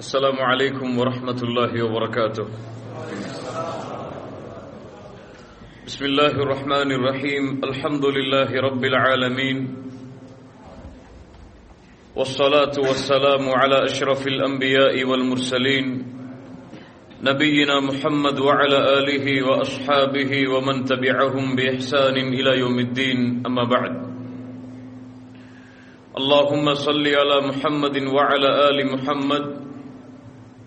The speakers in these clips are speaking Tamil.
السلام عليكم ورحمة الله وبركاته. بسم الله الرحمن الرحيم. الحمد لله رب العالمين. والصلاة والسلام على أشرف الأنبياء والمرسلين. نبينا محمد وعلى آله وأصحابه ومن تبعهم بإحسان إلى يوم الدين. أما بعد. اللهم صل على محمد وعلى آل محمد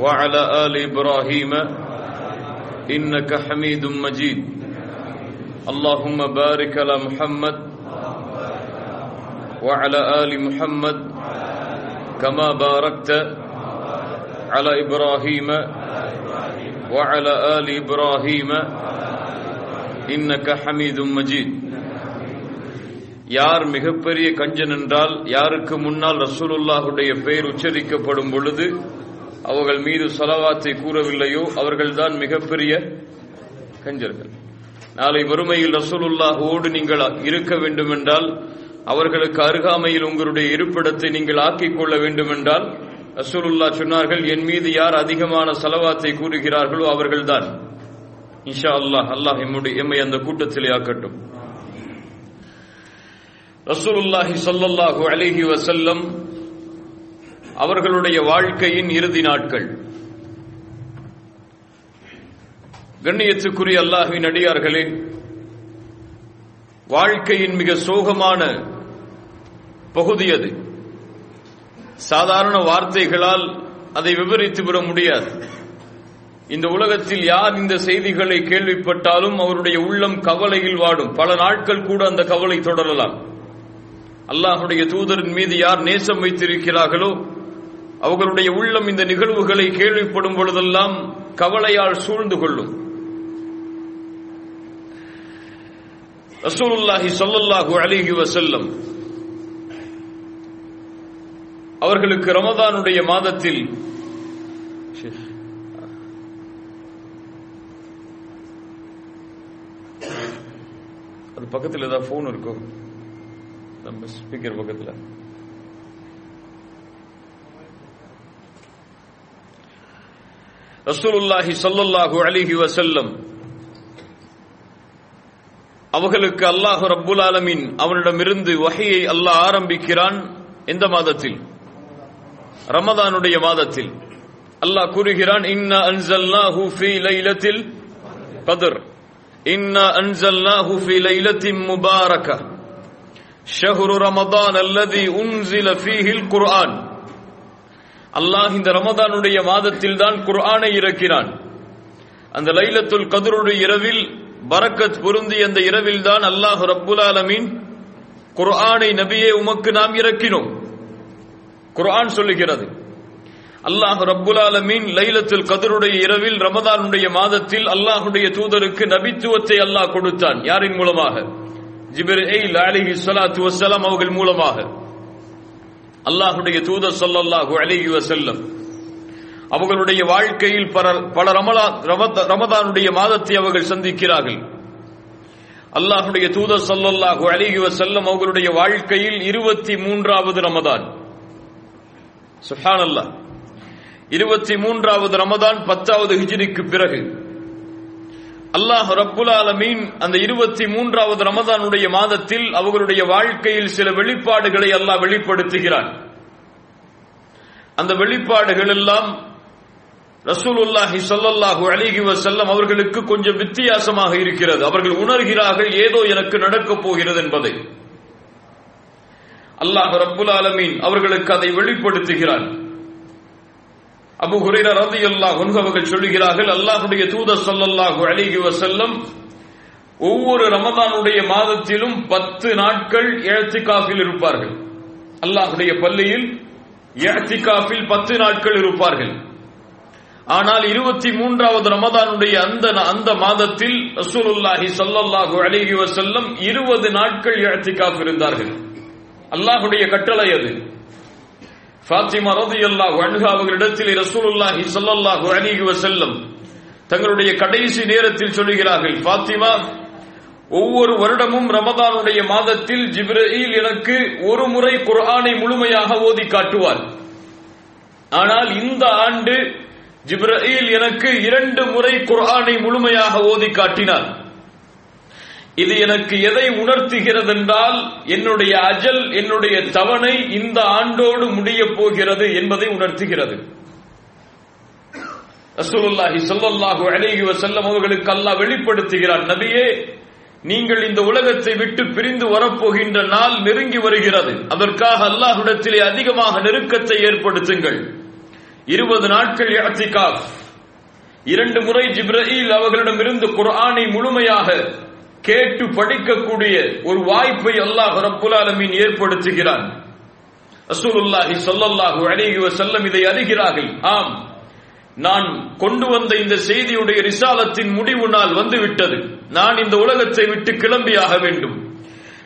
وعلى آل إبراهيم إنك حميد مجيد اللهم بارك على محمد وعلى آل محمد كما باركت على إبراهيم وعلى آل إبراهيم إنك حميد مجيد யார் மிகப்பெரிய கஞ்சன் என்றால் யாருக்கு முன்னால் ரசூலுல்லாஹுடைய பெயர் உச்சரிக்கப்படும் பொழுது அவர்கள் மீது சலவாத்தை கூறவில்லையோ அவர்கள்தான் மிகப்பெரிய கஞ்சர்கள். நாளை வறுமையில் ரசூலுல்லாஹோடு நீங்கள் இருக்க வேண்டும் என்றால் அவர்களுக்கு அருகாமையில் உங்களுடைய இருப்பிடத்தை நீங்கள் ஆக்கிக் கொள்ள வேண்டும் என்றால் ரசூலுல்லா சொன்னார்கள் என் மீது யார் அதிகமான செலவாத்தை கூறுகிறார்களோ அவர்கள்தான். இன்ஷா அல்லாஹ் அல்லாஹ் எம்முடைய எம்மை அந்த கூட்டத்திலே ஆக்கட்டும். ரசூலுல்லாஹி சல்லாஹூ அலிஹி வசல்லம் அவர்களுடைய வாழ்க்கையின் இறுதி நாட்கள். கண்ணியத்துக்குரிய அல்லாஹுவின் அடியார்களே வாழ்க்கையின் மிக சோகமான பகுதி அது. சாதாரண வார்த்தைகளால் அதை விவரித்து விட முடியாது. இந்த உலகத்தில் யார் இந்த செய்திகளை கேள்விப்பட்டாலும் அவருடைய உள்ளம் கவலையில் வாடும். பல நாட்கள் கூட அந்த கவலை தொடரலாம். அல்லாஹுடைய தூதரின் மீது யார் நேசம் வைத்திருக்கிறார்களோ அவர்களுடைய உள்ளம் இந்த நிகழ்வுகளை கேள்விப்படும் பொழுதெல்லாம் கவலையால் சூழ்ந்து கொள்ளும். ரசூலுல்லாஹி சொல்லல்லாஹு அலிஹி வசல்லம் அவர்களுக்கு ரமதானுடைய மாதத்தில் அது பக்கத்தில் ஏதாவது போன் இருக்கும் நம்ம ஸ்பீக்கர் பக்கத்தில். ரசூலுல்லாஹி சொல்லல்லாஹு அலிஹி வசல்லம் அவர்களுக்கு அல்லாஹு ரப்புல் ஆலமின் அவனிடமிருந்து வகையை அல்லாஹ் ஆரம்பிக்கிறான் எந்த மாதத்தில் ரமதானுடைய மாதத்தில் அல்லாஹ் கூறுகிறான் இன்னா அன்சல்னாஹு ஃபீ லைலத்தில் கத்ர் இன்னா அன்சல்னாஹு ஃபீ லைலத்தின் முபாரகா ஷஹ்ரு ரமதான் அல்லதி உன்சில ஃபீஹில் குர்ஆன் அல்லாஹ் இந்த ரமதானுடைய மாதத்தில் தான் குர்ஆனை இறக்கினான். அந்த லைலத்துல் கதருடைய இரவில் பரக்கத் பொருந்தி அந்த இரவில் தான் அல்லாஹ் ரப்புல் ஆலமீன் குர்ஆனை நபியே உமக்கு நாம் இறக்கினோம். குர்ஆன் சொல்லுகிறது அல்லாஹ் ரப்புல் ஆலமீன் லைலத்துல் கதருடைய இரவில் ரமதானுடைய மாதத்தில் அல்லாஹுடைய தூதருக்கு நபித்துவத்தை அல்லாஹ் கொடுத்தான். யாரின் மூலமாக? ஜிபிர் அலிஹி சலாத்து வசலாம் அவர்கள் மூலமாக. அல்லாஹுடைய தூதர் சொல்லல்லாஹு அலிஹி வசல்லம் அவர்களுடைய வாழ்க்கையில் பல ரமதானுடைய மாதத்தை அவர்கள் சந்திக்கிறார்கள். அல்லாஹுடைய தூதர் சொல்லல்லாஹு அலிஹி வசல்லம் அவர்களுடைய வாழ்க்கையில் இருபத்தி மூன்றாவது ரமதான். சுஹான் அல்லாஹ் இருபத்தி மூன்றாவது ரமதான் பத்தாவது ஹிஜிரிக்கு பிறகு. அல்லாஹ் ரப்புல் ஆலமீன் அந்த இருபத்தி மூன்றாவது ரமதானுடைய மாதத்தில் அவர்களுடைய வாழ்க்கையில் சில வெளிப்பாடுகளை அல்லாஹ் வெளிப்படுத்துகிறான். அந்த வெளிப்பாடுகள் எல்லாம் ரசூலுல்லாஹி சொல்லல்லாஹு அலிஹி வசல்லம் அவர்களுக்கு கொஞ்சம் வித்தியாசமாக இருக்கிறது. அவர்கள் உணர்கிறார்கள் ஏதோ எனக்கு நடக்கப் போகிறது என்பதை. அல்லாஹ் ரப்புல் ஆலமீன் அவர்களுக்கு அதை வெளிப்படுத்துகிறான். அபு ஹுரைரா ரதி அல்லாஹ் அவர்கள் சொல்லுகிறார்கள் அல்லாஹுடைய தூதர் சொல்லல்லாஹு அலிஹி வசல்லம் ஒவ்வொரு ரமதானுடைய மாதத்திலும் பத்து நாட்கள் எழுத்துக்காஃபில் இருப்பார்கள். அல்லாஹுடைய பள்ளியில் இஅ்திகாஃபில் பத்து நாட்கள் இருப்பார்கள். ஆனால் இருபத்தி மூன்றாவது ரமதானுடைய அந்த அந்த மாதத்தில் ரசூலுல்லாஹி ஸல்லல்லாஹு அலைஹி வசல்லம் இருபது நாட்கள் இஅ்திகாஃப் இருந்தார்கள். அல்லாஹுடைய கட்டளை அது. ஃபாத்திமா ரலியல்லாஹு அன்ஹா அவர்களிடத்தில் ரசூலுல்லாஹி ஸல்லல்லாஹு அலிஹி வசல்லம் தங்களுடைய கடைசி நேரத்தில் சொல்லுகிறார்கள் ஃபாத்திமா ஒவ்வொரு வருடமும் ரமதானுடைய மாதத்தில் ஜிப்ரீல் எனக்கு ஒரு முறை குர்ஆனை முழுமையாக ஓதி காட்டுவார். ஆனால் இந்த ஆண்டு ஜிப்ரீல் எனக்கு இரண்டு முறை குர்ஆனை முழுமையாக ஓதி காட்டினார். இது எனக்கு எதை உணர்த்துகிறது என்றால் என்னுடைய அஜல் என்னுடைய தவணை இந்த ஆண்டோடு முடிய போகிறது என்பதை உணர்த்துகிறது. ரசூலுல்லாஹி ஸல்லல்லாஹு அலைஹி வஸல்லம் அவர்களுக்கு அல்லாஹ் வெளிப்படுத்துகிறார் நபியே நீங்கள் இந்த உலகத்தை விட்டு பிரிந்து வரப்போகின்ற நாள் நெருங்கி வருகிறது. அதற்காக அல்லாஹ்விடத்திலே அதிகமாக நெருக்கத்தை ஏற்படுத்துங்கள். இருபது நாட்கள் இஅ்திகாஃப் இரண்டு முறை ஜிப்ரீல் அவர்களிடமிருந்து குர்ஆனை முழுமையாக கேட்டு படிக்கக்கூடிய ஒரு வாய்ப்பை அல்லாஹ் ரப்புல் ஆலமீன் ஏற்படுத்துகிறான். ரசூலுல்லாஹி சொல்லல்லாஹு அலைஹி வஸல்லம் இதை அறிகிறார்கள். ஆம் நான் கொண்டு வந்த இந்த செய்தியுடைய ரிசாலத்தின் முடிவு நாள் வந்துவிட்டது. நான் இந்த உலகத்தை விட்டு கிளம்பியாக வேண்டும்.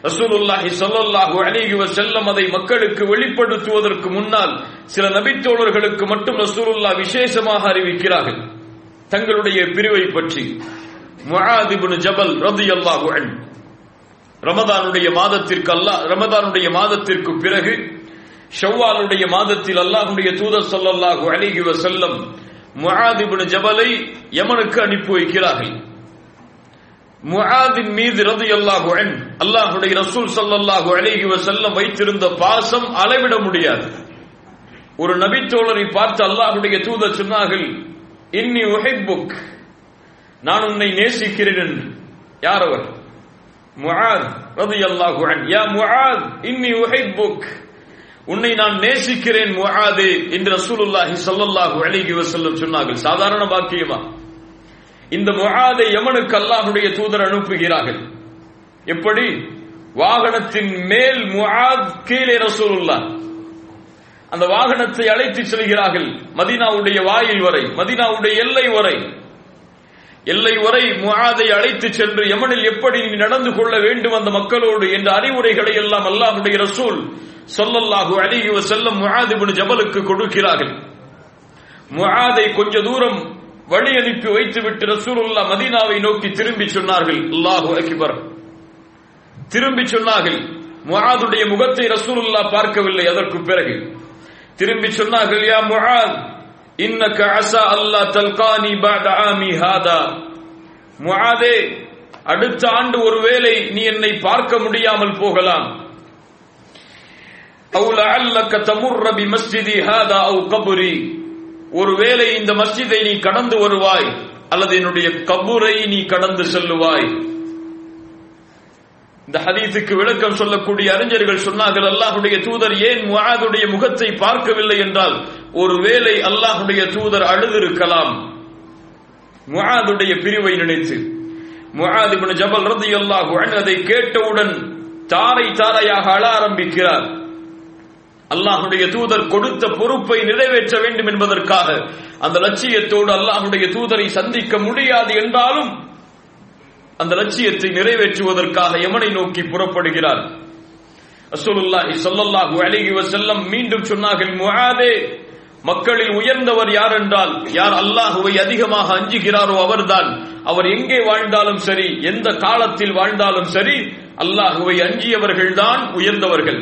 ரசூலுல்லாஹி சொல்லல்லாஹு அலைஹி வஸல்லம் அதை மக்களுக்கு வெளிப்படுத்துவதற்கு முன்னால் சில நபித்தோழர்களுக்கு மட்டும் ரசூலுல்லாஹ் விசேஷமாக அறிவிக்கிறார்கள். தங்களுடைய பிரிவை பற்றி. முஆத் ஜபல் ரலியல்லாஹு அன்ஹு. ரமதானுடைய மாதத்திற்கு அல்லாஹ் ரமதானுடைய மாதத்திற்கு பிறகு ஷவ்வாலுடைய மாதத்தில் அல்லாஹுடைய தூதர் சொல்லல்லாஹு அலைஹி வசல்லம் முஹாதிபுன் ஜபலை யமனுக்கு அனுப்பி வைக்கிறார்கள். முஹாதின் மீது ரலியல்லாஹு அன்ஹு அல்லாஹுடைய ரசூல் ஸல்லல்லாஹு அலைஹி வசல்லம் வைத்திருந்த பாசம் அளவிட முடியாது. ஒரு நபித்தோழரை பார்த்து அல்லாஹுடைய தூதர் சொன்னார்கள் இன்னி உஹிப்புக் நான் உன்னை நேசிக்கிறேன். என்று யார் அவர் முஆத் ரலியல்லாஹு அன்ஹு யா முஆத் இன்னி உஹிப்புக். உன்னை நான் நேசிக்கிறேன் முஆதே என்று ரசூலுல்லாஹி ஸல்லல்லாஹு அலைஹி வஸல்லம் சொன்னார்கள். சாதாரண வாக்கியமா இந்த முஆதை யமனுக்கு அல்லாஹ்வுடைய தூதர் அனுப்புகிறார்கள். எப்படி? வாகனத்தின் மேல் முஆத் கீழே ரசூலுல்லாஹ். அந்த வாகனத்தை அழைத்து செல்கிறார்கள். மதீனாவுடைய வாயில் வரை மதீனாவுடைய எல்லை வரை. எல்லை வரை முகாதை அழைத்து சென்று யமனில் எப்படி நீ நடந்து கொள்ள வேண்டும் அந்த மக்களோடு என்ற அறிவுரைகளை எல்லாம் அல்லாஹுடைய ரசூல் சொல்லல்லாஹு அலைஹி வஸல்லம் முஆத் இப்னு ஜபலுக்கு கொடுக்கிறார்கள். முகாதை கொஞ்ச தூரம் வழி அனுப்பி வைத்துவிட்டு ரசூலுல்லா மதீனாவை நோக்கி திரும்பி சொன்னார்கள். அல்லாஹு அகிபர். திரும்பி சொன்னார்கள். முகாதுடைய முகத்தை ரசூலுல்லா பார்க்கவில்லை. அதற்கு பிறகு திரும்பி சொன்னார்கள் யா முகாத் இன்னக அசா அல்லா தல்கானி பாத ஆமி ஹாதா. முஹாதே அடுத்த ஆண்டு ஒருவேளை நீ என்னை பார்க்க முடியாமல் போகலாம். அவு தமுர் ரபி மஸ்ஜிதி ஹாதா அவு கபுரி. ஒருவேளை இந்த மஸ்ஜிதை நீ கடந்து வருவாய் அல்லது என்னுடைய கபூரை நீ கடந்து செல்லுவாய். இந்த ஹதீஸுக்கு விளக்கம் சொல்லக்கூடிய அறிஞர்கள் சொன்னார்கள் அல்லாஹுடைய தூதர் ஏன் முகாதுடைய முகத்தை பார்க்கவில்லை என்றால் ஒருவேளை அல்லாஹுடைய தூதர் அழுதிருக்கலாம். முகாதுடைய பிரிவை நினைத்து முகாது இப்னு ஜபல் ரலியல்லாஹு அன்ஹு அதை கேட்டவுடன் தாரை தாரையாக அழ ஆரம்பிக்கிறார். அல்லாஹுடைய தூதர் கொடுத்த பொறுப்பை நிறைவேற்ற வேண்டும் என்பதற்காக அந்த லட்சியத்தோடு அல்லாஹுடைய தூதரை சந்திக்க முடியாது என்றாலும் அந்த லட்சியத்தை நிறைவேற்றுவதற்காக எமனை நோக்கி புறப்படுகிறார். அசோலுல்லாஹி சொல்லல்லாஹு அலிஹி வசல்லம் மீண்டும் சொன்னார்கள் முகாதே மக்களில் உயர்ந்தவர் யார் என்றால் யார் அல்லாஹுவை அதிகமாக அஞ்சுகிறாரோ அவர்தான். அவர் எங்கே வாழ்ந்தாலும் சரி எந்த காலத்தில் வாழ்ந்தாலும் சரி அல்லாஹுவை அஞ்சியவர்கள்தான் உயர்ந்தவர்கள்.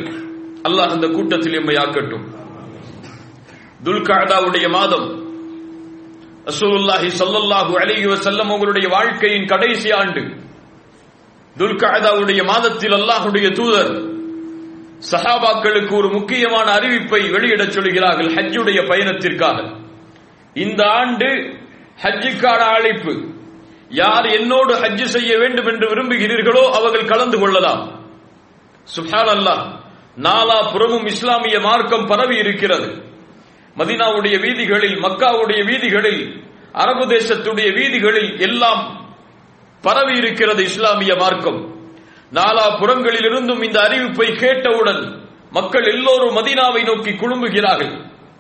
அல்லாஹ் அந்த கூட்டத்தில் எம்மை ஆக்கட்டும் துல்காதாவுடைய மாதம் ரசூலுல்லாஹி சல்லல்லாஹு அலைஹி வஸல்லம் உங்களுடைய வாழ்க்கையின் கடைசி ஆண்டு துல்காதாவுடைய மாதத்தில் அல்லாஹுடைய தூதர் சஹாபாக்களுக்கு ஒரு முக்கியமான அறிவிப்பை வெளியிடச் சொல்கிறார்கள் ஹஜ்ஜுடைய பயணத்திற்காக. இந்த ஆண்டு ஹஜ்ஜுக்கான அழைப்பு யார் என்னோடு ஹஜ்ஜு செய்ய வேண்டும் என்று விரும்புகிறீர்களோ அவர்கள் கலந்து கொள்ளலாம். சுஹான் அல்லாஹ் நாலா புறமும் இஸ்லாமிய மார்க்கம் பரவி இருக்கிறது. மதினாவுடைய வீதிகளில் மக்காவுடைய வீதிகளில் அரபு தேசத்துடைய வீதிகளில் எல்லாம் பரவி இருக்கிறது இஸ்லாமிய மார்க்கம். நாலா புறங்களில் இருந்தும் இந்த அறிவிப்பை கேட்டவுடன் மக்கள் எல்லோரும் மதீனாவை நோக்கி குழும்புகிறார்கள்.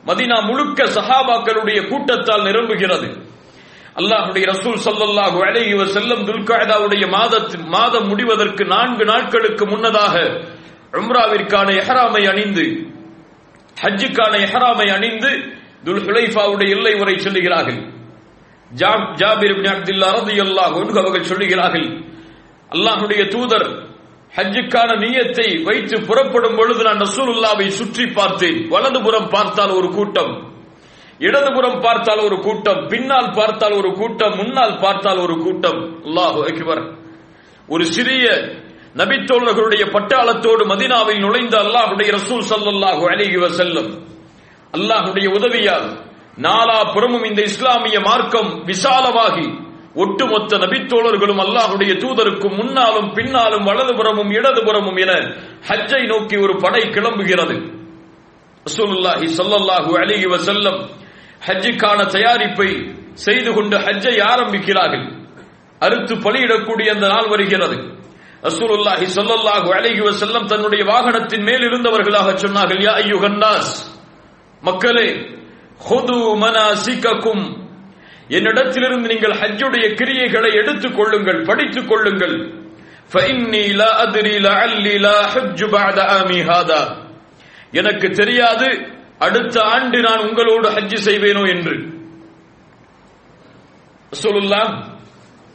மதீனா முழுக்க சஹாபாக்களுடைய கூட்டத்தால் நிரம்புகிறது. அல்லாஹுடைய ரசூல் சல்லல்லாஹு அலைஹி செல்லம் துல்காயதாவுடைய மாதத்தின் மாதம் முடிவதற்கு நான்கு நாட்களுக்கு முன்னதாக உம்ராவிற்கான எஹராமை அணிந்து ஹஜ்ஜுக்கான எஹராமை அணிந்து துல் ஹுலைஃபாவுடைய எல்லை வரை செல்லுகிறார்கள். ஜாபிர் இப்னு அப்துல்லா அல்லாஹ் அன்ஹு அவர்கள் சொல்லுகிறார்கள் அல்லாஹுடைய தூதர் ஹஜ்ஜுக்கான நியத்தை வைத்து புறப்படும் பொழுது நான் ரசூலுல்லாவை சுற்றி பார்த்தேன். வலதுபுறம் பார்த்தால் ஒரு கூட்டம் இடதுபுறம் பார்த்தால் ஒரு கூட்டம் பின்னால் பார்த்தால் ஒரு கூட்டம் முன்னால் பார்த்தால் ஒரு கூட்டம். அல்லாஹு அக்பர். ஒரு சிறிய நபித்தோழர்களுடைய பட்டாளத்தோடு மதினாவில் நுழைந்த அல்லாஹுடைய ரசூல் சல்லாஹு அலைஹி வஸல்லம். அல்லாஹுடைய உதவியால் நாலா புறமும் இந்த இஸ்லாமிய மார்க்கம் விசாலமாகி ஒட்டுமொத்த நபித்தோழர்களும் அல்லாஹுடைய தூதருக்கும் முன்னாலும் பின்னாலும் வலதுபுறமும் இடதுபுறமும் என ஹஜ்ஜை நோக்கி ஒரு படை கிளம்புகிறது. ரசூலுல்லாஹி சல்லல்லாஹு அலைஹி வஸல்லம் ஹஜ்ஜுக்கான தயாரிப்பை செய்து கொண்டு ஹஜ்ஜை ஆரம்பிக்கிறார்கள். அறுத்து பலியிடக்கூடிய அந்த நாள் வருகிறது. ரசூலுல்லாஹி சொல்லல்லாஹு அழகி வசல்லம் தன்னுடைய வாகனத்தின் மேல் இருந்தவர்களாக சொன்னார்கள் யா ஐயுகன்னாஸ் மக்களே ஹுது மனாசிகக்கும் என்னிடத்திலிருந்து நீங்கள் ஹஜ்ஜுடைய கிரியைகளை எடுத்துக் கொள்ளுங்கள் படித்துக் கொள்ளுங்கள். எனக்கு தெரியாது அடுத்த ஆண்டு நான் உங்களோடு ஹஜ்ஜு செய்வேனோ என்று. சொல்லலாம்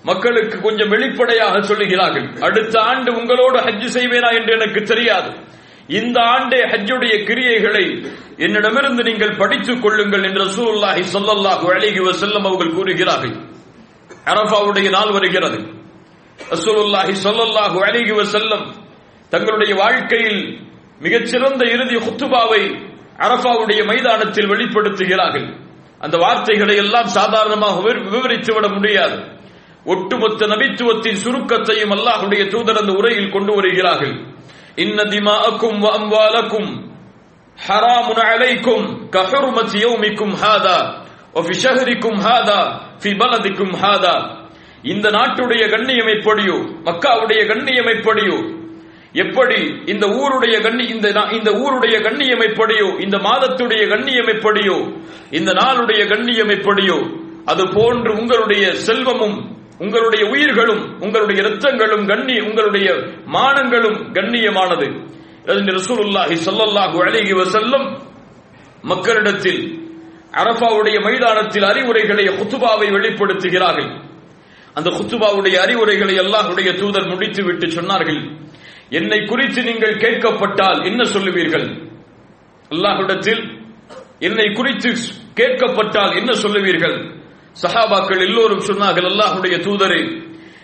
மக்களுக்கு கொஞ்சம் வெளிப்படையாக சொல்லுகிறார்கள். அடுத்த ஆண்டு உங்களோடு ஹஜ்ஜு செய்வேனா என்று எனக்கு தெரியாது. இந்த ஆண்டே ஹஜ்ஜுடைய கிரியைகளை என்னிடமிருந்து நீங்கள் படித்துக் கொள்ளுங்கள் என்று ரசூலுல்லாஹி சொல்லல்லாஹு அழகி வஸல்லம் அவர்கள் கூறுகிறார்கள். அரஃபாவுடைய நாள் வருகிறது. ரசூலுல்லாஹி சொல்லல்லாஹு அழகி வஸல்லம் தங்களுடைய வாழ்க்கையில் மிகச்சிறந்த இறுதி குத்துபாவை அரஃபாவுடைய மைதானத்தில் வெளிப்படுத்துகிறார்கள். அந்த வார்த்தைகளை எல்லாம் சாதாரணமாக விவரித்துவிட முடியாது. ஒட்டுமொத்த நபித்துவத்தின் சுருக்கத்தையும் அல்லாஹ்வுடைய தூதர் அந்த உரையில் கொண்டு வருகிறார்கள் இன்ன திமாஅக்கும் வ அம்வாலக்கும் حرام عليكم كحرمة يومكم هذا وفي شهركم هذا في بلدكم هذا இந்த நாட்டுடைய கண்ணியம் எப்படியோ மக்காவுடைய கண்ணியம் எப்படியோ எப்படி இந்த ஊருடைய கண்ணி இந்த நா- இந்த ஊருடைய கண்ணியம் எப்படியோ இந்த மாதத்துடைய கண்ணியம் எப்படியோ இந்த நாளுடைய கண்ணியம் எப்படியோ அது போன்று உங்களுடைய செல்வமும் உங்களுடைய உயிர்களும் உங்களுடைய இரத்தங்களும் கண்ணி உங்களுடைய மானங்களும் கண்ணியமானது. ரசூலுல்லாஹி சல்லல்லாஹு அலைஹி வஸல்லம் மக்களிடத்தில் அரபாவுடைய மைதானத்தில் அறிவுரைகளை குத்துபாவை வெளிப்படுத்துகிறார்கள். அந்த குத்துபாவுடைய அறிவுரைகளை அல்லாஹுடைய தூதர் முடித்து விட்டு சொன்னார்கள் என்னை குறித்து நீங்கள் கேட்கப்பட்டால் என்ன சொல்லுவீர்கள்? அல்லாஹுடத்தில் என்னை குறித்து கேட்கப்பட்டால் என்ன சொல்லுவீர்கள்? சஹாபாக்கள் எல்லோரும் சொன்னார்கள் அல்லாஹுடைய தூதரே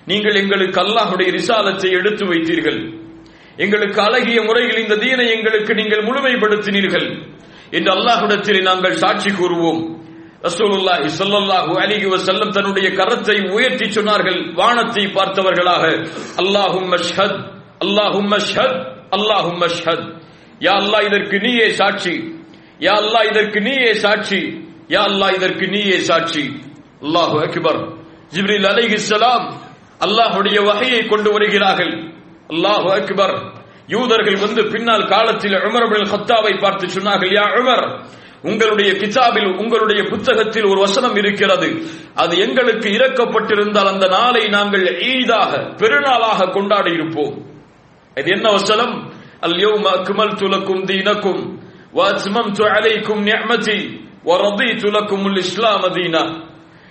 நீங்கள் எங்களுக்கு அல்லாஹுடைய ரிசாலத்தை எடுத்து வைத்தீர்கள். எங்களுக்கு அழகிய முறையில் இந்த தீனை எங்களுக்கு நீங்கள் முழுமைப்படுத்தினீர்கள். என்று அல்லாஹுடத்தில் நாங்கள் சாட்சி கூறுவோம். ரசூலுல்லாஹி ஸல்லல்லாஹு அலைஹி வஸல்லம் தன்னுடைய கரத்தை உயர்த்தி சொன்னார்கள் வானத்தை பார்த்தவர்களாக. அல்லாஹும்ம மஷ்ஹத் அல்லாஹும்ம மஷ்ஹத் அல்லாஹும்ம மஷ்ஹத் யா அல்லாஹ் இதற்கு நீயே சாட்சி. யா அல்லாஹ் இதற்கு நீயே சாட்சி. யா அல்லாஹ் இதற்கு நீயே சாட்சி. அல்லாஹு அக்பர் ஜிப்ரில் அலை இஸ்லாம் அல்லாஹுடைய வகையை கொண்டு வருகிறார்கள். அல்லாஹு அக்பர் யூதர்கள் வந்து பின்னால் காலத்தில் உமரபில் ஹத்தாவை பார்த்து சொன்னார்கள் யா உமர் உங்களுடைய கிதாபில் உங்களுடைய புத்தகத்தில் ஒரு வசனம் இருக்கிறது. அது எங்களுக்கு இறக்கப்பட்டிருந்தால் அந்த நாளை நாங்கள் ஈதாக பெருநாளாக கொண்டாடி இருப்போம். இது என்ன வசனம்? அல்யோம குமல் துலக்கும் தீனக்கும் வாத்மம் அலைக்கும் நியமதி வரதி துலக்கும் இஸ்லாம் அதீனா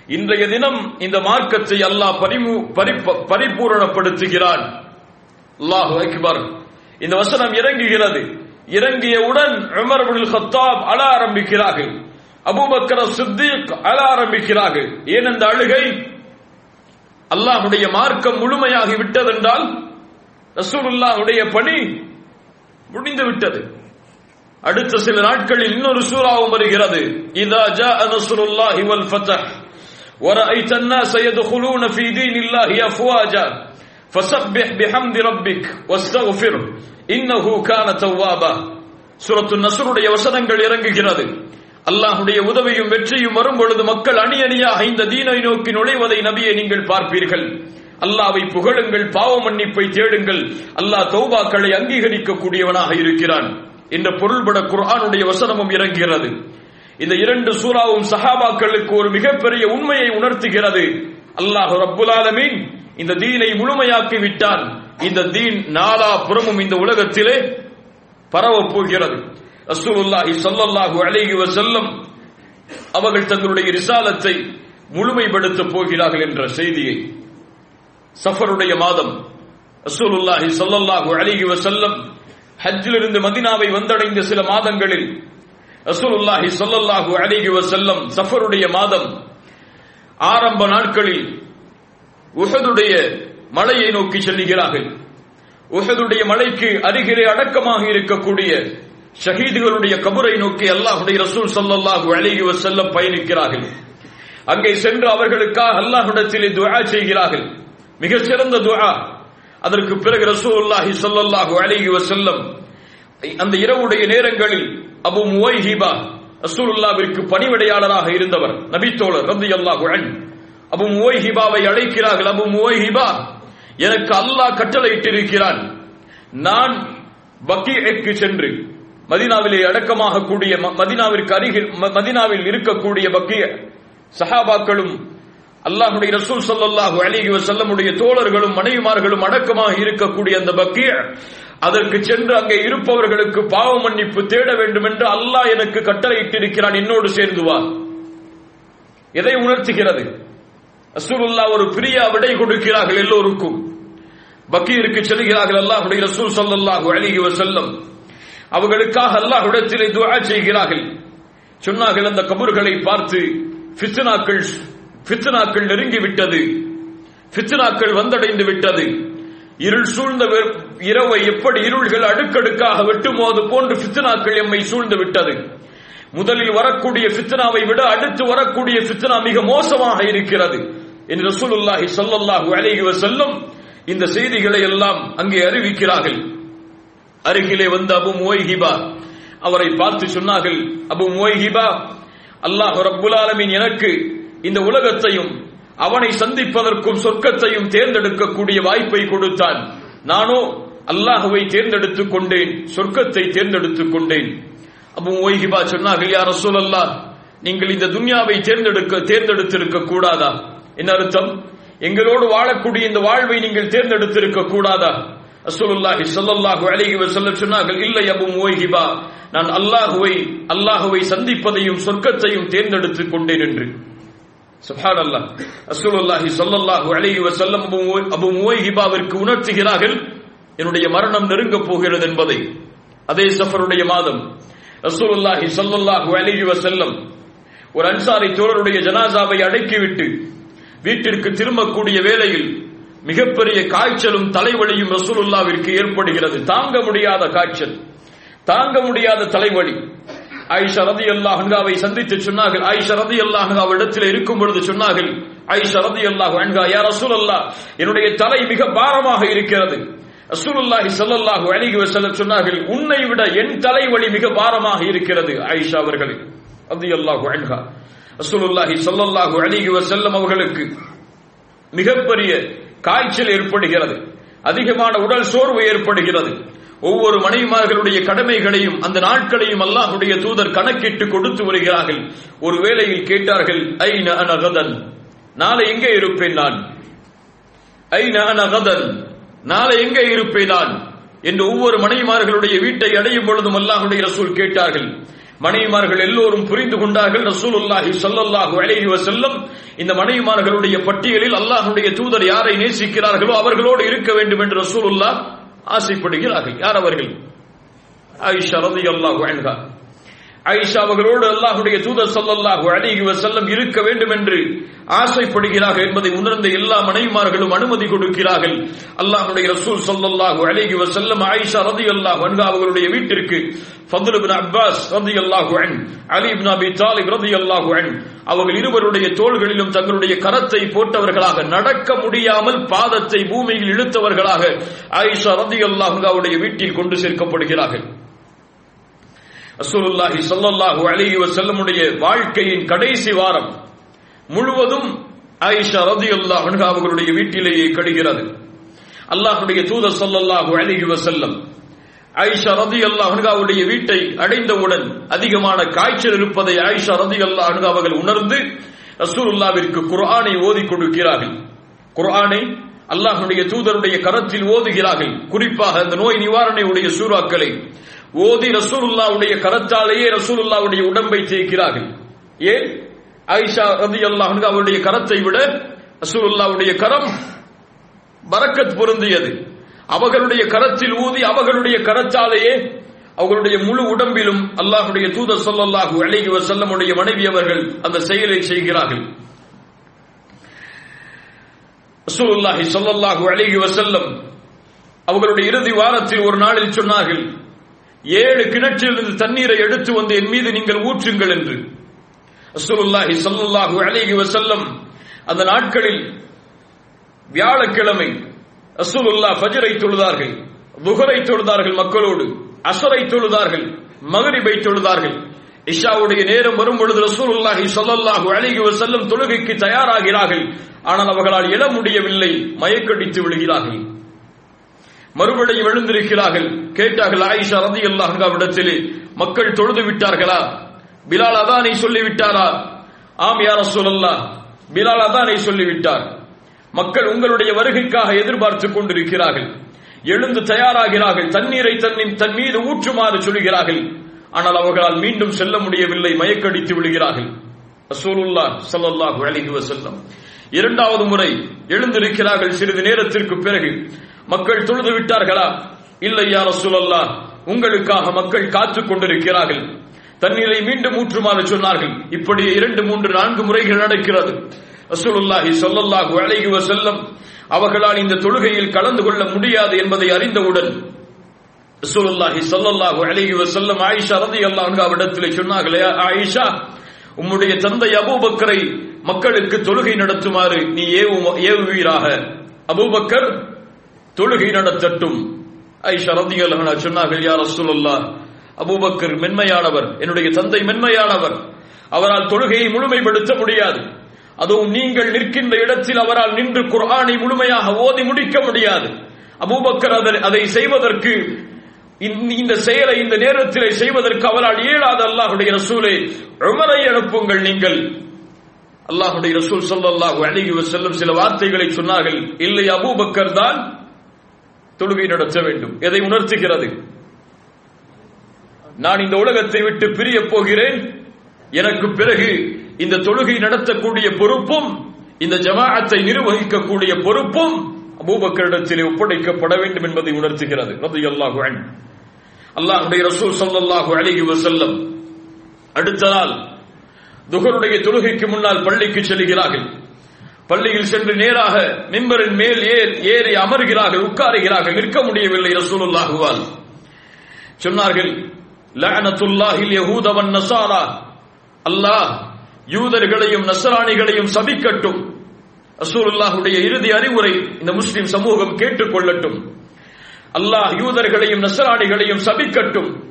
இன்றைய தினம் இந்த மார்க்கத்தை அல்லாஹ் பரிபூரணப்படுத்துகிறான். அல்லாஹு அக்பர். இந்த வசனம் இறங்குகிறது. இறங்கியவுடன் உமர் ஹத்தாப் அழ ஆரம்பிக்கிறார்கள். அபுபக்கர சித்திக் அழ ஆரம்பிக்கிறார்கள். ஏன் அந்த அழுகை? அல்லாஹ்வுடைய மார்க்கம் முழுமையாகி விட்டதென்றால் ரசூலுல்லாஹுடைய பணி முடிந்து விட்டது. அடுத்த சில நாட்களில் இன்னொரு சூறாவும் வருகிறது. இதா ஜா நஸ்ருல்லாஹி வல் ஃபத்ஹ் ورأيت الناس يدخلون في دين الله أفواجا فسبح بحمد ربك واستغفره إنه كان توابا சூரத்து நஸ்ருடைய வசனங்கள் இறங்குகிறது அல்லாஹ்வுடைய உதவியும் வெற்றியும் வரும் பொழுது மக்கள் அணி அணியாக இந்த தீனை நோக்கி நுழைவதை நபியை நீங்கள் பார்ப்பீர்கள் அல்லாவை புகழுங்கள் பாவ மன்னிப்பை தேடுங்கள் அல்லாஹ் தௌபாக்களை அங்கீகரிக்க கூடியவனாக இருக்கிறான் என்ற பொருள்பட குர்ஆனுடைய வசனமும் இறங்குகிறது இந்த இரண்டு சூறாவும் சஹாபாக்களுக்கு ஒரு மிகப்பெரிய உண்மையை உணர்த்துகிறது. அல்லாஹ் ரப்புல் இந்த தீனை முழுமையாக்கி விட்டான். இந்த தீன் நாலா புறமும் இந்த உலகத்திலே பரவப் போகிறது. ரசூலுல்லாஹி சல்லல்லாஹு அலைஹி வஸல்லம் அவர்கள் தங்களுடைய ரிசாலத்தை முழுமைப்படுத்த போகிறார்கள் என்ற செய்தியை சஃபருடைய மாதம் ரசூலுல்லாஹி சல்லல்லாஹு அலைஹி வஸல்லம் ஹஜ்ஜிலிருந்து மதினாவை வந்தடைந்த சில மாதங்களில் ரசூலுல்லாஹி சொல்லல்லாஹு அலிகி வசல்லம் சஃபருடைய மாதம் ஆரம்ப நாட்களில் உஹதுடைய மலையை நோக்கி செல்லுகிறார்கள் உஹதுடைய மலைக்கு அருகிலே அடக்கமாக இருக்கக்கூடிய ஷஹீதுகளுடைய கபரை நோக்கி அல்லாஹுடைய ரசூல் ஸல்லல்லாஹு அலைஹி செல்லம் பயணிக்கிறார்கள். அங்கே சென்று அவர்களுக்காக அல்லாஹுடத்திலே துவா செய்கிறார்கள். மிக சிறந்த துஆ. அதற்கு பிறகு ரசூல்லாஹி ஸல்லல்லாஹு அலைஹி செல்லம் அந்த இரவுடைய நேரங்களில் அபு முவைஹிபா ரசூலுல்லாவிற்கு பணிவிடையாளராக இருந்தவர் நபித்தோழர் ரந்தி அல்லாஹ் அபு முவைஹிபாவை அழைக்கிறார்கள் அபு முவைஹிபா எனக்கு அல்லாஹ் கட்டளையிட்டிருக்கிறான். நான் பக்கீக்கு சென்று மதினாவிலே அடக்கமாக கூடிய மதினாவிற்கு அருகில் மதினாவில் இருக்கக்கூடிய பக்கிய சஹாபாக்களும் அல்லாஹுடைய ரசூல் சல்லாஹூ அலிஹி வசல்லமுடைய தோழர்களும் மனைவிமார்களும் அடக்கமாக இருக்கக்கூடிய அந்த பக்கிய அதற்கு சென்று அங்கே இருப்பவர்களுக்கு பாவ மன்னிப்பு தேட வேண்டும் என்று அல்லாஹ் எனக்கு கட்டளையிட்டிருக்கிறான் என்னோடு சேர்ந்து வா. எதை உணர்த்துகிறது? ரசூலுல்லா ஒரு பிரியா விடை கொடுக்கிறார்கள் எல்லோருக்கும். பக்கீருக்கு செல்கிறார்கள் அல்லாஹுடைய ரசூல் சல்லாஹூ அலிஹி வசல்லம் அவர்களுக்காக அல்லாஹ்விடத்திலே துவா செய்கிறார்கள். சொன்னார்கள் அந்த கபர்களை பார்த்து ஃபித்னாக்கள் ஃபித்னாக்கள் நெருங்கி விட்டது ஃபித்னாக்கள் வந்தடைந்து விட்டது இருள் சூழ்ந்த இரவை எப்படி இருள்கள் அடுக்கடுக்காக வெட்டுமோது போன்று ஃபித்னாக்கள் எம்மை சூழ்ந்து விட்டது முதலில் வரக்கூடிய ஃபித்னாவை விட அடுத்து வரக்கூடிய ஃபித்னா மிக மோசமாக இருக்கிறது. என்று ரசூலுல்லாஹி ஸல்லல்லாஹு அலைஹி வஸல்லம் இந்த செய்திகளை எல்லாம் அங்கே அறிவிக்கிறார்கள். அருகிலே வந்த அபு முவைஹிபா அவரை பார்த்து சொன்னார்கள் அபு முவைஹிபா அல்லாஹ் ரப்புல் ஆலமின் எனக்கு இந்த உலகத்தையும் அவனை சந்திப்பதற்கும் சொர்க்கத்தையும் தேர்ந்தெடுக்கக்கூடிய வாய்ப்பை கொடுத்தான். நானோ அல்லாஹுவை தேர்ந்தெடுத்துக் கொண்டேன் சொர்க்கத்தை தேர்ந்தெடுத்துக் கொண்டேன். அபு ஓய்கிபா சொன்னார்கள் யார் ரசூல் அல்லா நீங்கள் இந்த துன்யாவை தேர்ந்தெடுக்க தேர்ந்தெடுத்திருக்க கூடாதா? என்ன அர்த்தம்? எங்களோடு வாழக்கூடிய இந்த வாழ்வை நீங்கள் தேர்ந்தெடுத்திருக்க கூடாதா? ரசூலுல்லாஹி ஸல்லல்லாஹு அலைஹி வஸல்லம் சொன்னார்கள் இல்லை அபு முவைஹிபா நான் அல்லாஹுவை அல்லாஹுவை சந்திப்பதையும் சொர்க்கத்தையும் தேர்ந்தெடுத்துக் கொண்டேன் என்று. சுப்ஹானல்லாஹ் ரசூலுல்லாஹி ஸல்லல்லாஹு அலைஹி வஸல்லம் அபு முவைஹிபாவிற்கு உணர்த்துகிறார்கள் என்னுடைய மரணம் நெருங்கப் போகிறது என்பதை. அதே சஃபருடைய மாதம் ரசூலுல்லாஹி ஸல்லல்லாஹு அலைஹி வஸல்லம் ஒரு அன்சாரி தோழருடைய ஜனாசாவை அடக்கிவிட்டு வீட்டிற்கு திரும்பக்கூடிய வேளையில் மிகப்பெரிய காய்ச்சலும் தலைவலியும் ரசூலுல்லாவிற்கு ஏற்படுகிறது. தாங்க முடியாத காய்ச்சல் தாங்க முடியாத தலைவலி. ஐஷா ரதி அல்லாஹன்காவை சந்தித்து சொன்னார்கள். ஐஷா ரதி அல்லாஹன்கா இடத்தில் இருக்கும் பொழுது சொன்னார்கள் ஐஷா ரதி அல்லாஹ் அன்கா யார் ரசூல் அல்லாஹ் என்னுடைய தலை மிக பாரமாக இருக்கிறது. ரசூலுல்லாஹி சல்லல்லாஹு அணிகுவ செல்ல சொன்னார்கள் உன்னை விட என் தலைவலி மிக பாரமாக இருக்கிறது. ஆயிஷா அவர்களே ரலியல்லாஹு அன்ஹா ரசூலுல்லாஹி ஸல்லல்லாஹு அலைஹி வஸல்லம் அவர்களுக்கு மிகப்பெரிய காய்ச்சல் ஏற்படுகிறது அதிகமான உடல் சோர்வு ஏற்படுகிறது. ஒவ்வொரு மனைவிமார்களுடைய கடமைகளையும் அந்த நாட்களையும் அல்லாஹுடைய தூதர் கணக்கிட்டு கொடுத்து வருகிறார்கள். ஒரு வேளையில் கேட்டார்கள் ஐன அனகதன் நாளை எங்கே இருப்பேன் நான்? ஐன அனகதன் நாளை எங்கே இருப்பேன் நான்? என்று ஒவ்வொரு மனைவிமார்களுடைய வீட்டை அடையும் பொழுதும் அல்லாஹுடைய ரசூல் கேட்டார்கள். மனைவிமார்கள் எல்லோரும் புரிந்து கொண்டார்கள் ரசூலுல்லாஹி ஸல்லல்லாஹு அலைஹி செல்லும் இந்த மனைவிமார்களுடைய பட்டியலில் அல்லாஹுடைய தூதர் யாரை நேசிக்கிறார்களோ அவர்களோடு இருக்க வேண்டும் என்று ரசூலுல்லாஹ் ஆசைப்படுகிறார்கள். யார் அவர்கள்? ஆயிஷா ரலியல்லாஹு அல்லாஹ் ஆயிஷா அவர்களோடு அல்லாஹுடைய தூதர் சொல்லல்லாஹு அழகி செல்லம் இருக்க வேண்டும் என்று ஆசைப்படுகிறார்கள் என்பதை உணர்ந்த எல்லா மனைவிமார்களும் அனுமதி கொடுக்கிறார்கள். அல்லாஹுடைய ரசூல் சொல்லல்லாஹு அழகி செல்லம் ஆயிஷா ரலியல்லாஹு அன்ஹா அவர்களுடைய வீட்டிற்கு ஃபதுல் இப்னு அப்பாஸ் ரலியல்லாஹு அன் அலி இப்னு அபி தாலிப் ரலியல்லாஹு அன் அவர்கள் இருவருடைய தோள்களிலும் தங்களுடைய கரத்தை போட்டவர்களாக நடக்க முடியாமல் பாதத்தை பூமியில் இழுத்தவர்களாக ஆயிஷா ரலியல்லாஹு அவருடைய வீட்டில் கொண்டு சேர்க்கப்படுகிறார்கள். ரசூலுல்லாஹி ஸல்லல்லாஹு அலிஹி வசல்லமுடைய வாழ்க்கையின் கடைசி வாரம் முழுவதும் ஆயிஷா ரதி அல்லா அவர்களுடைய வீட்டிலேயே கடுகிறது. அல்லாஹுடைய தூதர் சொல்லல்லாஹு அலிஹி வசல்லம் ஆயிஷா ரதி அல்லாஹுடைய வீட்டை அடைந்தவுடன் அதிகமான காய்ச்சல் இருப்பதை ஆயிஷா ரதி அல்லாஹ் அவர்கள் உணர்ந்து ரசூலுல்லாவிற்கு குர்ஆனை ஓதி கொடுக்கிறார்கள். குர்ஆனை அல்லாஹுடைய தூதருடைய கரத்தில் ஓதுகிறார்கள். குறிப்பாக அந்த நோய் நிவாரணையுடைய சூறாக்களை ஓதி ரசூலுல்லாவுடைய கரத்தாலேயே ரசூலுல்லாவுடைய உடம்பை தேய்க்கிறார்கள். ஏன்? ஐஷா ரதி அல்லாஹ் அவருடைய கரத்தை விட ரசூலுல்லாவுடைய கரம் பரக்கத் பொருந்தியது. அவர்களுடைய கரத்தில் ஊதி அவர்களுடைய கரத்தாலேயே அவர்களுடைய முழு உடம்பிலும் அல்லாஹுடைய தூதர் சொல்லல்லாஹு அழகி வசல்லமுடைய மனைவி அவர்கள் அந்த செயலை செய்கிறார்கள். ரசூலுல்லாஹி சொல்லல்லாஹு அழகி வசல்லம் அவர்களுடைய இறுதி வாரத்தில் ஒரு நாளில் சொன்னார்கள் ஏழு கிணற்றிலிருந்து தண்ணீரை எடுத்து வந்து என் மீது நீங்கள் ஊற்றுங்கள் என்று. ரசூலுல்லாஹி ஸல்லல்லாஹு அலைஹி வஸல்லம் அந்த நாட்களில் வியாழக்கிழமை அசுலுல்லா ஃபஜ்ரை தொழுதார்கள் புகரை தொழுதார்கள் மக்களோடு அசரை தொழுதார்கள் மகரிபை தொழுதார்கள். இஷாவுடைய நேரம் வரும் பொழுது ரசூலுல்லாஹி ஸல்லல்லாஹு அழகி செல்லும் தொழுகைக்கு தயாராகிறார்கள். ஆனால் அவர்களால் எழ முடியவில்லை மயக்கடித்து விழுகிறார்கள் மறுபடியும் எழுந்திருக்கிறார்கள். கேட்டார்கள் ஆயிஷா ரதி அன்ஹாவிடத்திலே மக்கள் தொழுது விட்டார்களா? பிலால் அதானை சொல்லிவிட்டாரா? ஆம் யார ரசூலல்லாஹ் பிலால் அதானை சொல்லிவிட்டார். மக்கள் உங்களுடைய வருகைக்காக எதிர்பார்த்துக் கொண்டிருக்கிறார்கள். எழுந்து தயாராகிறார்கள். தண்ணீரை தன்னின் தன் மீது ஊற்றுமாறு சொல்கிறார்கள் ஆனால் அவர்களால் மீண்டும் செல்ல முடியவில்லை மயக்கடித்து விழுகிறார்கள் ரசூலுல்லா ஸல்லல்லாஹு அலைஹி வஸல்லம். இரண்டாவது முறை எழுந்திருக்கிறார்கள் சிறிது நேரத்திற்கு பிறகு. மக்கள் தொழுது விட்டார்களா? இல்லை யா உங்களுக்காக மக்கள் காத்துக் கொண்டிருக்கிறார்கள். தண்ணீரை மீண்டும் ஊற்றுமாறு சொன்னார்கள். இப்படி இரண்டு மூன்று நான்கு முறைகள் நடக்கிறது. ரசூலுல்லாஹி சொல்லல்லாஹு அலைஹி செல்லம் அவர்களால் இந்த தொழுகையில் கலந்து கொள்ள முடியாது என்பதை அறிந்தவுடன் ரசூலுல்லாஹி சொல்லல்லாஹு அலைஹி செல்லம் ஆயிஷா ரதி அன்ஹா அவரிடத்திலே சொன்னார்களே ஆயிஷா உம்முடைய தந்தை அபூபக்கரை மக்களுக்கு தொழுகை நடத்துமாறு நீ ஏவு ஏவுவீராக. அபூபக்கர் தொழுகை நடத்தட்டும். ஆயிஷா ரலியல்லாஹு சொன்னார்கள் யார் ரசூலுல்லாஹ் அபூபக்கர் மென்மையானவர் என்னுடைய தந்தை மென்மையானவர். அவரால் தொழுகையை முழுமைப்படுத்த முடியாது. அதுவும் நீங்கள் நிற்கின்ற இடத்தில் அவரால் நின்று குர்ஆனை முழுமையாக ஓதி முடிக்க முடியாது. அபூபக்கர் அதை செய்வதற்கு இந்த செயலை இந்த நேரத்திலே செய்வதற்கு அவரால் இயலாத அல்லாஹுடைய ரசூலை உமரை அனுப்புங்கள் நீங்கள். அல்லாஹுடைய ரசூல் ஸல்லல்லாஹு அழகி செல்லும் சில வார்த்தைகளை சொன்னார்கள். இல்லை அபூபக்கர் தான் தொழுகை நடத்த வேண்டும். எதை உணர்த்துகிறது? நான் இந்த உலகத்தை விட்டு பிரிய போகிறேன். எனக்கு பிறகு இந்த தொழுகை நடத்தக்கூடிய பொறுப்பும் இந்த ஜமாஅத்தை நிர்வகிக்கக்கூடிய பொறுப்பும் அபூபக்கரிடத்திலே ஒப்படைக்கப்பட வேண்டும் என்பதை உணர்த்துகிறது. ரலியல்லாஹு அன் அல்லாஹுடைய ரசூல் ஸல்லல்லாஹு அலைஹி வசல்லம் அடுத்த நாள் துகருடைய தொழுகைக்கு முன்னால் பள்ளிக்கு செல்கிறார்கள். பள்ளியில் சென்று நேராக மிம்பரின் மேல் ஏறி அமர்கிறார்கள் உட்காருகிறார்கள் நிற்க முடியவில்லை ரசூலுல்லாஹுவால் சொன்னார்கள் லஅனத்துல்லாஹில் யஹூத வன் அல்லாஹ் யூதர்களையும் நசராணிகளையும் சபிக்கட்டும். ரசூலுல்லாஹுடைய இறுதி அறிவுரை இந்த முஸ்லிம் சமூகம் கேட்டுக்கொள்ளட்டும். அல்லாஹ் யூதர்களையும் நசராணிகளையும் சபிக்கட்டும்.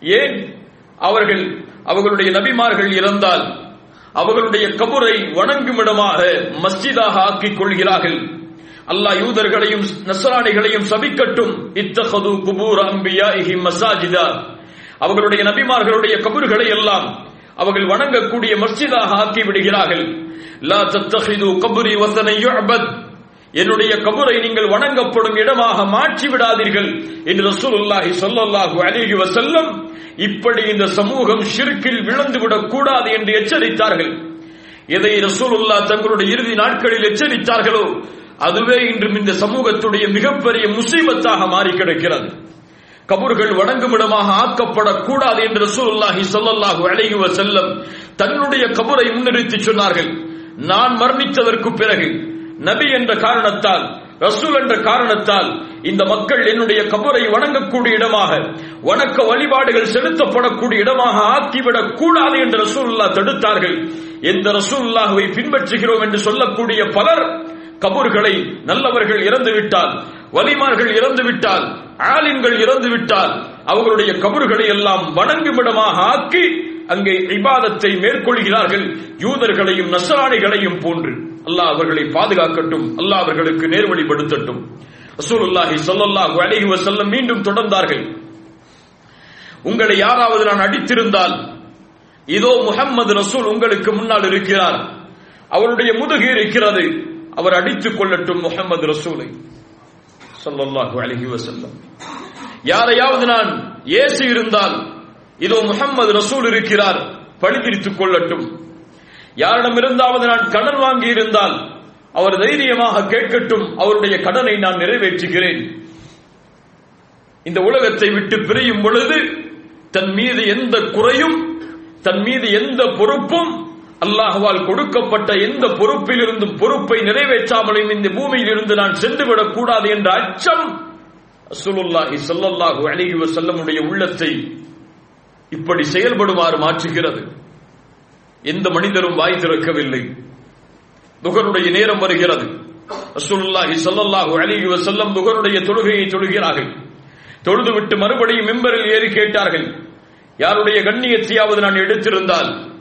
ஏன்? அவர்கள் அவர்களுடைய நபிமார்கள் இறந்தால் அவர்களுடைய கபுரை வணங்குமிடமாக மஸ்ஜிதாக ஆக்கிக் கொள்கிறார்கள். அல்லாஹ் யூதர்களையும் நசராணிகளையும் சபிக்கட்டும். இத்தஹது குபூர் அம்பியாஹி மசாஜிதா. அவர்களுடைய நபிமார்களுடைய கபறுகளை எல்லாம் அவர்கள் வணங்கக்கூடிய மஸ்ஜிதாக ஆக்கி விடுகிறார்கள். லா தத்தஹிது கபுரி வசனை யுஅபத். என்னுடைய கபரை நீங்கள் வணங்கப்படும் இடமாக மாற்றி விடாதீர்கள் என்று ரசூலுல்லாஹி ஸல்லல்லாஹு அலைஹி வசல்லம் இப்படி இந்த சமூகம் ஷிர்கில் விழுந்துவிடக் கூடாது என்று எச்சரித்தார்கள். எதை ரசூலுல்லா தங்களுடைய இறுதி நாட்களில் எச்சரித்தார்களோ அதுவே இன்றும் இந்த சமூகத்துடைய மிகப்பெரிய முசீபத்தாக மாறி கிடக்கிறது. கபூர்கள் வணங்குமிடமாக ஆக்கப்படக்கூடாது என்று ரசூலுல்லாஹி சொல்லல்லாஹு அலைஹி செல்லம் தன்னுடைய கபரை முன்னிறுத்தி சொன்னார்கள். நான் மரணித்ததற்கு பிறகு நபி என்ற காரணத்தால் ரசூல் என்ற காரணத்தால் இந்த மக்கள் என்னுடைய கபரை வணங்கக்கூடிய இடமாக வணக்க வழிபாடுகள் செலுத்தப்படக்கூடிய இடமாக ஆக்கிவிடக் கூடாது என்று ரசூல்லா தடுத்தார்கள். எந்த ரசூல்லாவை பின்பற்றுகிறோம் என்று சொல்லக்கூடிய பலர் கபூர்களை நல்லவர்கள் இறந்துவிட்டால் வலிமார்கள் இறந்துவிட்டால் ஆலின்கள் ஆலிம்கள் அவர்களுடைய கபர்களை எல்லாம் வணங்குமிடமாக ஆக்கி அங்கே இபாதத்தை மேற்கொள்கிறார்கள். யூதர்களையும் நசராணிகளையும் போன்று. அல்லாஹ் அவர்களை பாதுகாக்கட்டும். அல்லாஹ் அவர்களுக்கு நேர்வழிப்படுத்தட்டும் ரசூலுல்லாஹி ஸல்லல்லாஹு அலைஹி வசல்லம் மீண்டும் தொடர்ந்தார்கள். உங்களை யாராவது நான் அடித்திருந்தால் இதோ முகம்மது ரசூல் உங்களுக்கு முன்னால் இருக்கிறார். அவருடைய முதுகு இருக்கிறது. அவர் அடித்துக் கொள்ளட்டும் முகமது ரசூலை. சொல்லல்லாஹு அலைஹி வசல்லம் யாரையாவது நான் ஏசி இருந்தால் இதோ முகம்மது ரசூல் இருக்கிறார். பழிதிரித்துக் கொள்ளட்டும். யாரிடமிருந்தாவது நான் கடன் வாங்கி இருந்தால் அவர் தைரியமாக கேட்கட்டும் அவருடைய கடனை நான் நிறைவேற்றுகிறேன். இந்த உலகத்தை விட்டு பிரியும் பொழுது தன் மீது எந்த குறையும் தன் மீது எந்த பொறுப்பும் அல்லாஹுவால் கொடுக்கப்பட்ட எந்த பொறுப்பில் இருந்தும் பொறுப்பை நிறைவேற்றாமலும் இந்த பூமியில் இருந்து நான் சென்றுவிடக் கூடாது என்ற அச்சம் ரசூலுல்லாஹி ஸல்லல்லாஹு அலைஹி வஸல்லமுடைய உள்ளத்தை இப்படி செயல்படுமாறு மாற்றுகிறது. எந்த மனிதரும் வாய் திறக்கவில்லை. துகருடைய நேரம் வருகிறது. ரசூலுல்லாஹி ஸல்லல்லாஹு அலைஹி வஸல்லம் துகருடைய தொழுகையை தொழுகிறார்கள். தொழுதுவிட்டு மறுபடியும் மெம்பரில் ஏறி கேட்டார்கள். யாருடைய கண்ணியத்தையாவது நான் எடுத்திருந்தால்?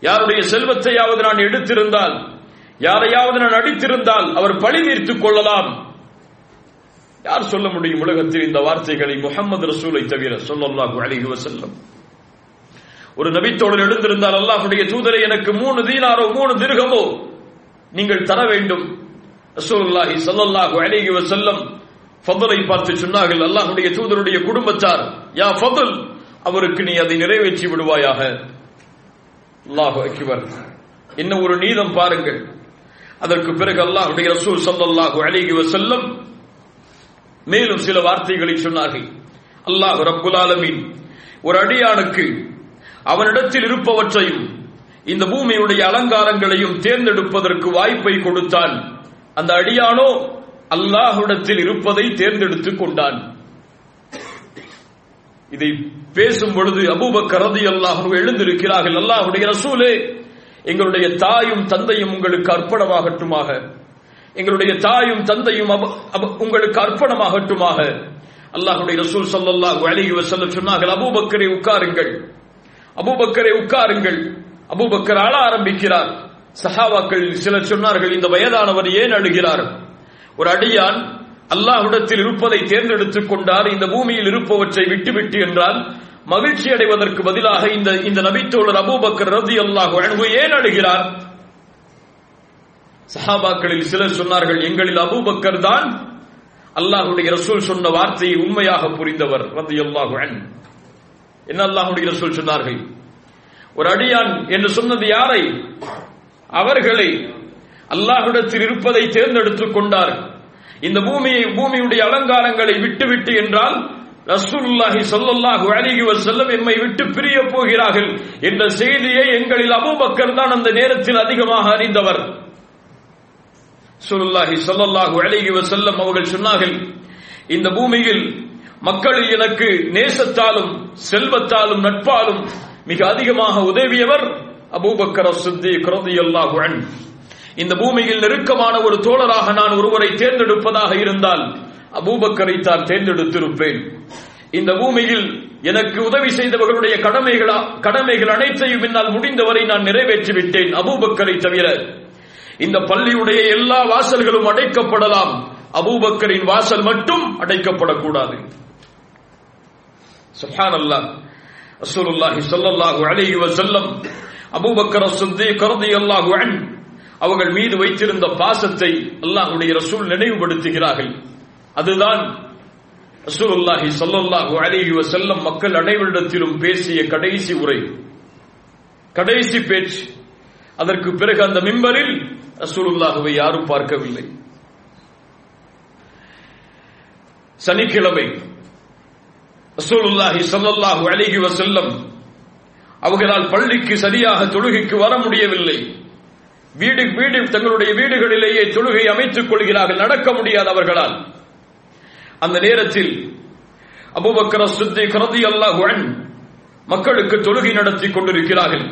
யாருடைய செல்வத்தையாவது நான் எடுத்திருந்தால்? யாரையாவது நான் அடித்திருந்தால் அவர் பழி தீர்த்துக் கொள்ளலாம். யார் சொல்ல முடியும் உலகத்தில் இந்த வார்த்தைகளை முகமது ரசூலை தவிர சொல்லல்லாஹு அலைஹி வஸல்லம்? ஒரு நபித்தோழர் எழுந்திருந்தால் அல்லாஹுடைய தூதரை எனக்கு மூணு தீனாரோ மூணு திருகமோ நீங்கள் தர வேண்டும். ரசூலுல்லாஹி ஸல்லல்லாஹு அலைஹி வஸல்லம் ஃபதலை பார்த்து சொன்னார்கள். அல்லாஹ்வுடைய தூதருடைய குடும்பத்தார் யா ஃபதல் அவருக்கு நீ அதை நிறைவேற்றி விடுவாயாக. அல்லாஹு அக்பர். என்ன ஒரு நீதம் பாருங்கள். அதற்கு பிறகு அல்லாஹ்வுடைய ரசூல் ஸல்லல்லாஹு அலைஹி வஸல்லம் மேலும் சில வார்த்தைகளை சொன்னார்கள். அல்லாஹ் ரப்புல் ஆலமீன் ஒரு அடியானுக்கு அவனிடத்தில் இருப்பவற்றையும் இந்த பூமியுடைய அலங்காரங்களையும் தேர்ந்தெடுப்பதற்கு வாய்ப்பை கொடுத்தான். அந்த அடியானோ அல்லாஹுடத்தில் இருப்பதை தேர்ந்தெடுத்துக் கொண்டான். இதை பேசும் பொழுது அபூபக்கர் ரலியல்லாஹு அன்ஹு எழுந்திருக்கிறார்கள். அல்லாஹ்வுடைய ரசூலே எங்களுடைய தாயும் தந்தையும் உங்களுக்கு அர்ப்பணமாகட்டுமாக. எங்களுடைய தாயும் தந்தையும் அப- அப- உங்களுக்கு அர்ப்பணமாகட்டுமாக. அல்லாஹுடைய ரசூல் ஸல்லல்லாஹு அலைஹி வஸல்லம் சொன்னார்கள் அபூபக்கரை உட்காருங்கள். அபுபக்கரை உட்காருங்கள். அபுபக்கர் ஆள ஆரம்பிக்கிறார். சஹாவாக்கள் சிலர் சொன்னார்கள் இந்த வயதானவர் ஏன் அழுகிறார்? ஒரு அடியான் அல்லாஹ்விடத்தில் இருப்பதை தேர்ந்தெடுத்துக் கொண்டார் இந்த பூமியில் இருப்பவற்றை விட்டுவிட்டு என்றால் மகிழ்ச்சி அடைவதற்கு பதிலாக இந்த இந்த நபித்தோழர் அபூபக்கர் ரதி அல்லாஹ் அன்பு ஏன் அழுகிறார்? சஹாபாக்களில் சிலர் சொன்னார்கள் எங்களில் அபூபக்கர் தான் அல்லாஹுடைய ரசூல் சொன்ன வார்த்தையை உண்மையாக புரிந்தவர் ரதி அல்லாஹு என்ன அல்லாஹுடைய ரசூல் சொன்னார்கள்? ஒரு அடியான் என்று சொன்னது யாரை? அவர்களை அல்லாஹுடத்தில் இருப்பதை தேர்ந்தெடுத்துக் கொண்டார். இந்த பூமியை பூமியுடைய அலங்காரங்களை விட்டுவிட்டு என்றால் ரசூலுல்லாஹி ஸல்லல்லாஹு அலைஹி வஸல்லம் எம்மை விட்டு பிரிய போகிறார்கள் என்ற செய்தியை எங்களில் அபூபக்கர் தான் அந்த நேரத்தில் அதிகமாக அறிந்தவர். சுருல்லாஹி சொல்லல்லாஹு அலைஹி வஸல்லம் அவர்கள் சொன்னார்கள் இந்த பூமியில் மக்களில் எனக்கு நேசத்தாலும் செல்வத்தாலும் நட்பாலும் மிக அதிகமாக உதவியவர் அபூபக்கர சித்தி ரலியல்லாஹு அன்ஹு இந்த பூமியில் நெருக்கமான ஒரு தோழராக நான் ஒருவரை தேர்ந்தெடுப்பதாக இருந்தால் அபூபக்கரை தான் தேர்ந்தெடுத்திருப்பேன். இந்த பூமியில் எனக்கு உதவி செய்தவர்களுடைய கடமைகளா கடமைகள் அனைத்தையும் என்னால் முடிந்தவரை நான் நிறைவேற்றி விட்டேன் அபூபக்கரை தவிர. இந்த பள்ளியுடைய எல்லா வாசல்களும் அடைக்கப்படலாம். அபூபக்கரின் வாசல் மட்டும் அடைக்கப்படக்கூடாது. சுப்ஹானல்லாஹ் ரசூலுல்லாஹி ஸல்லல்லாஹு அலைஹி வஸல்லம் அபூபக்கர் சித்திக் ரலியல்லாஹு அன் அவர்கள் மீது வைத்திருந்த பாசத்தை அல்லாஹ்வுடைய ரசூல் நினைவுபடுத்துகிறார்கள். அதுதான் ரசூலுல்லாஹி ஸல்லல்லாஹு அலைஹி வஸல்லம் மக்கள் அனைவரிடத்திலும் பேசிய கடைசி உரை. கடைசி பேச்சு. அதற்கு பிறகு அந்த மிம்பரில் ரசூலுல்லாஹுவை யாரும் பார்க்கவில்லை. சனிக்கிழமை ரசூலுல்லாஹி சல்லல்லாஹு அழகி வசல்லம் அவர்களால் பள்ளிக்கு சரியாக தொழுகைக்கு வர முடியவில்லை. வீடு வீடு தங்களுடைய வீடுகளிலேயே தொழுகை அமைத்துக் கொள்கிறார்கள். நடக்க முடியாது அவர்களால். அந்த நேரத்தில் அபுபக்கர சுத்தி கரதி அன்ஹு மக்களுக்கு தொழுகை நடத்தி கொண்டிருக்கிறார்கள்.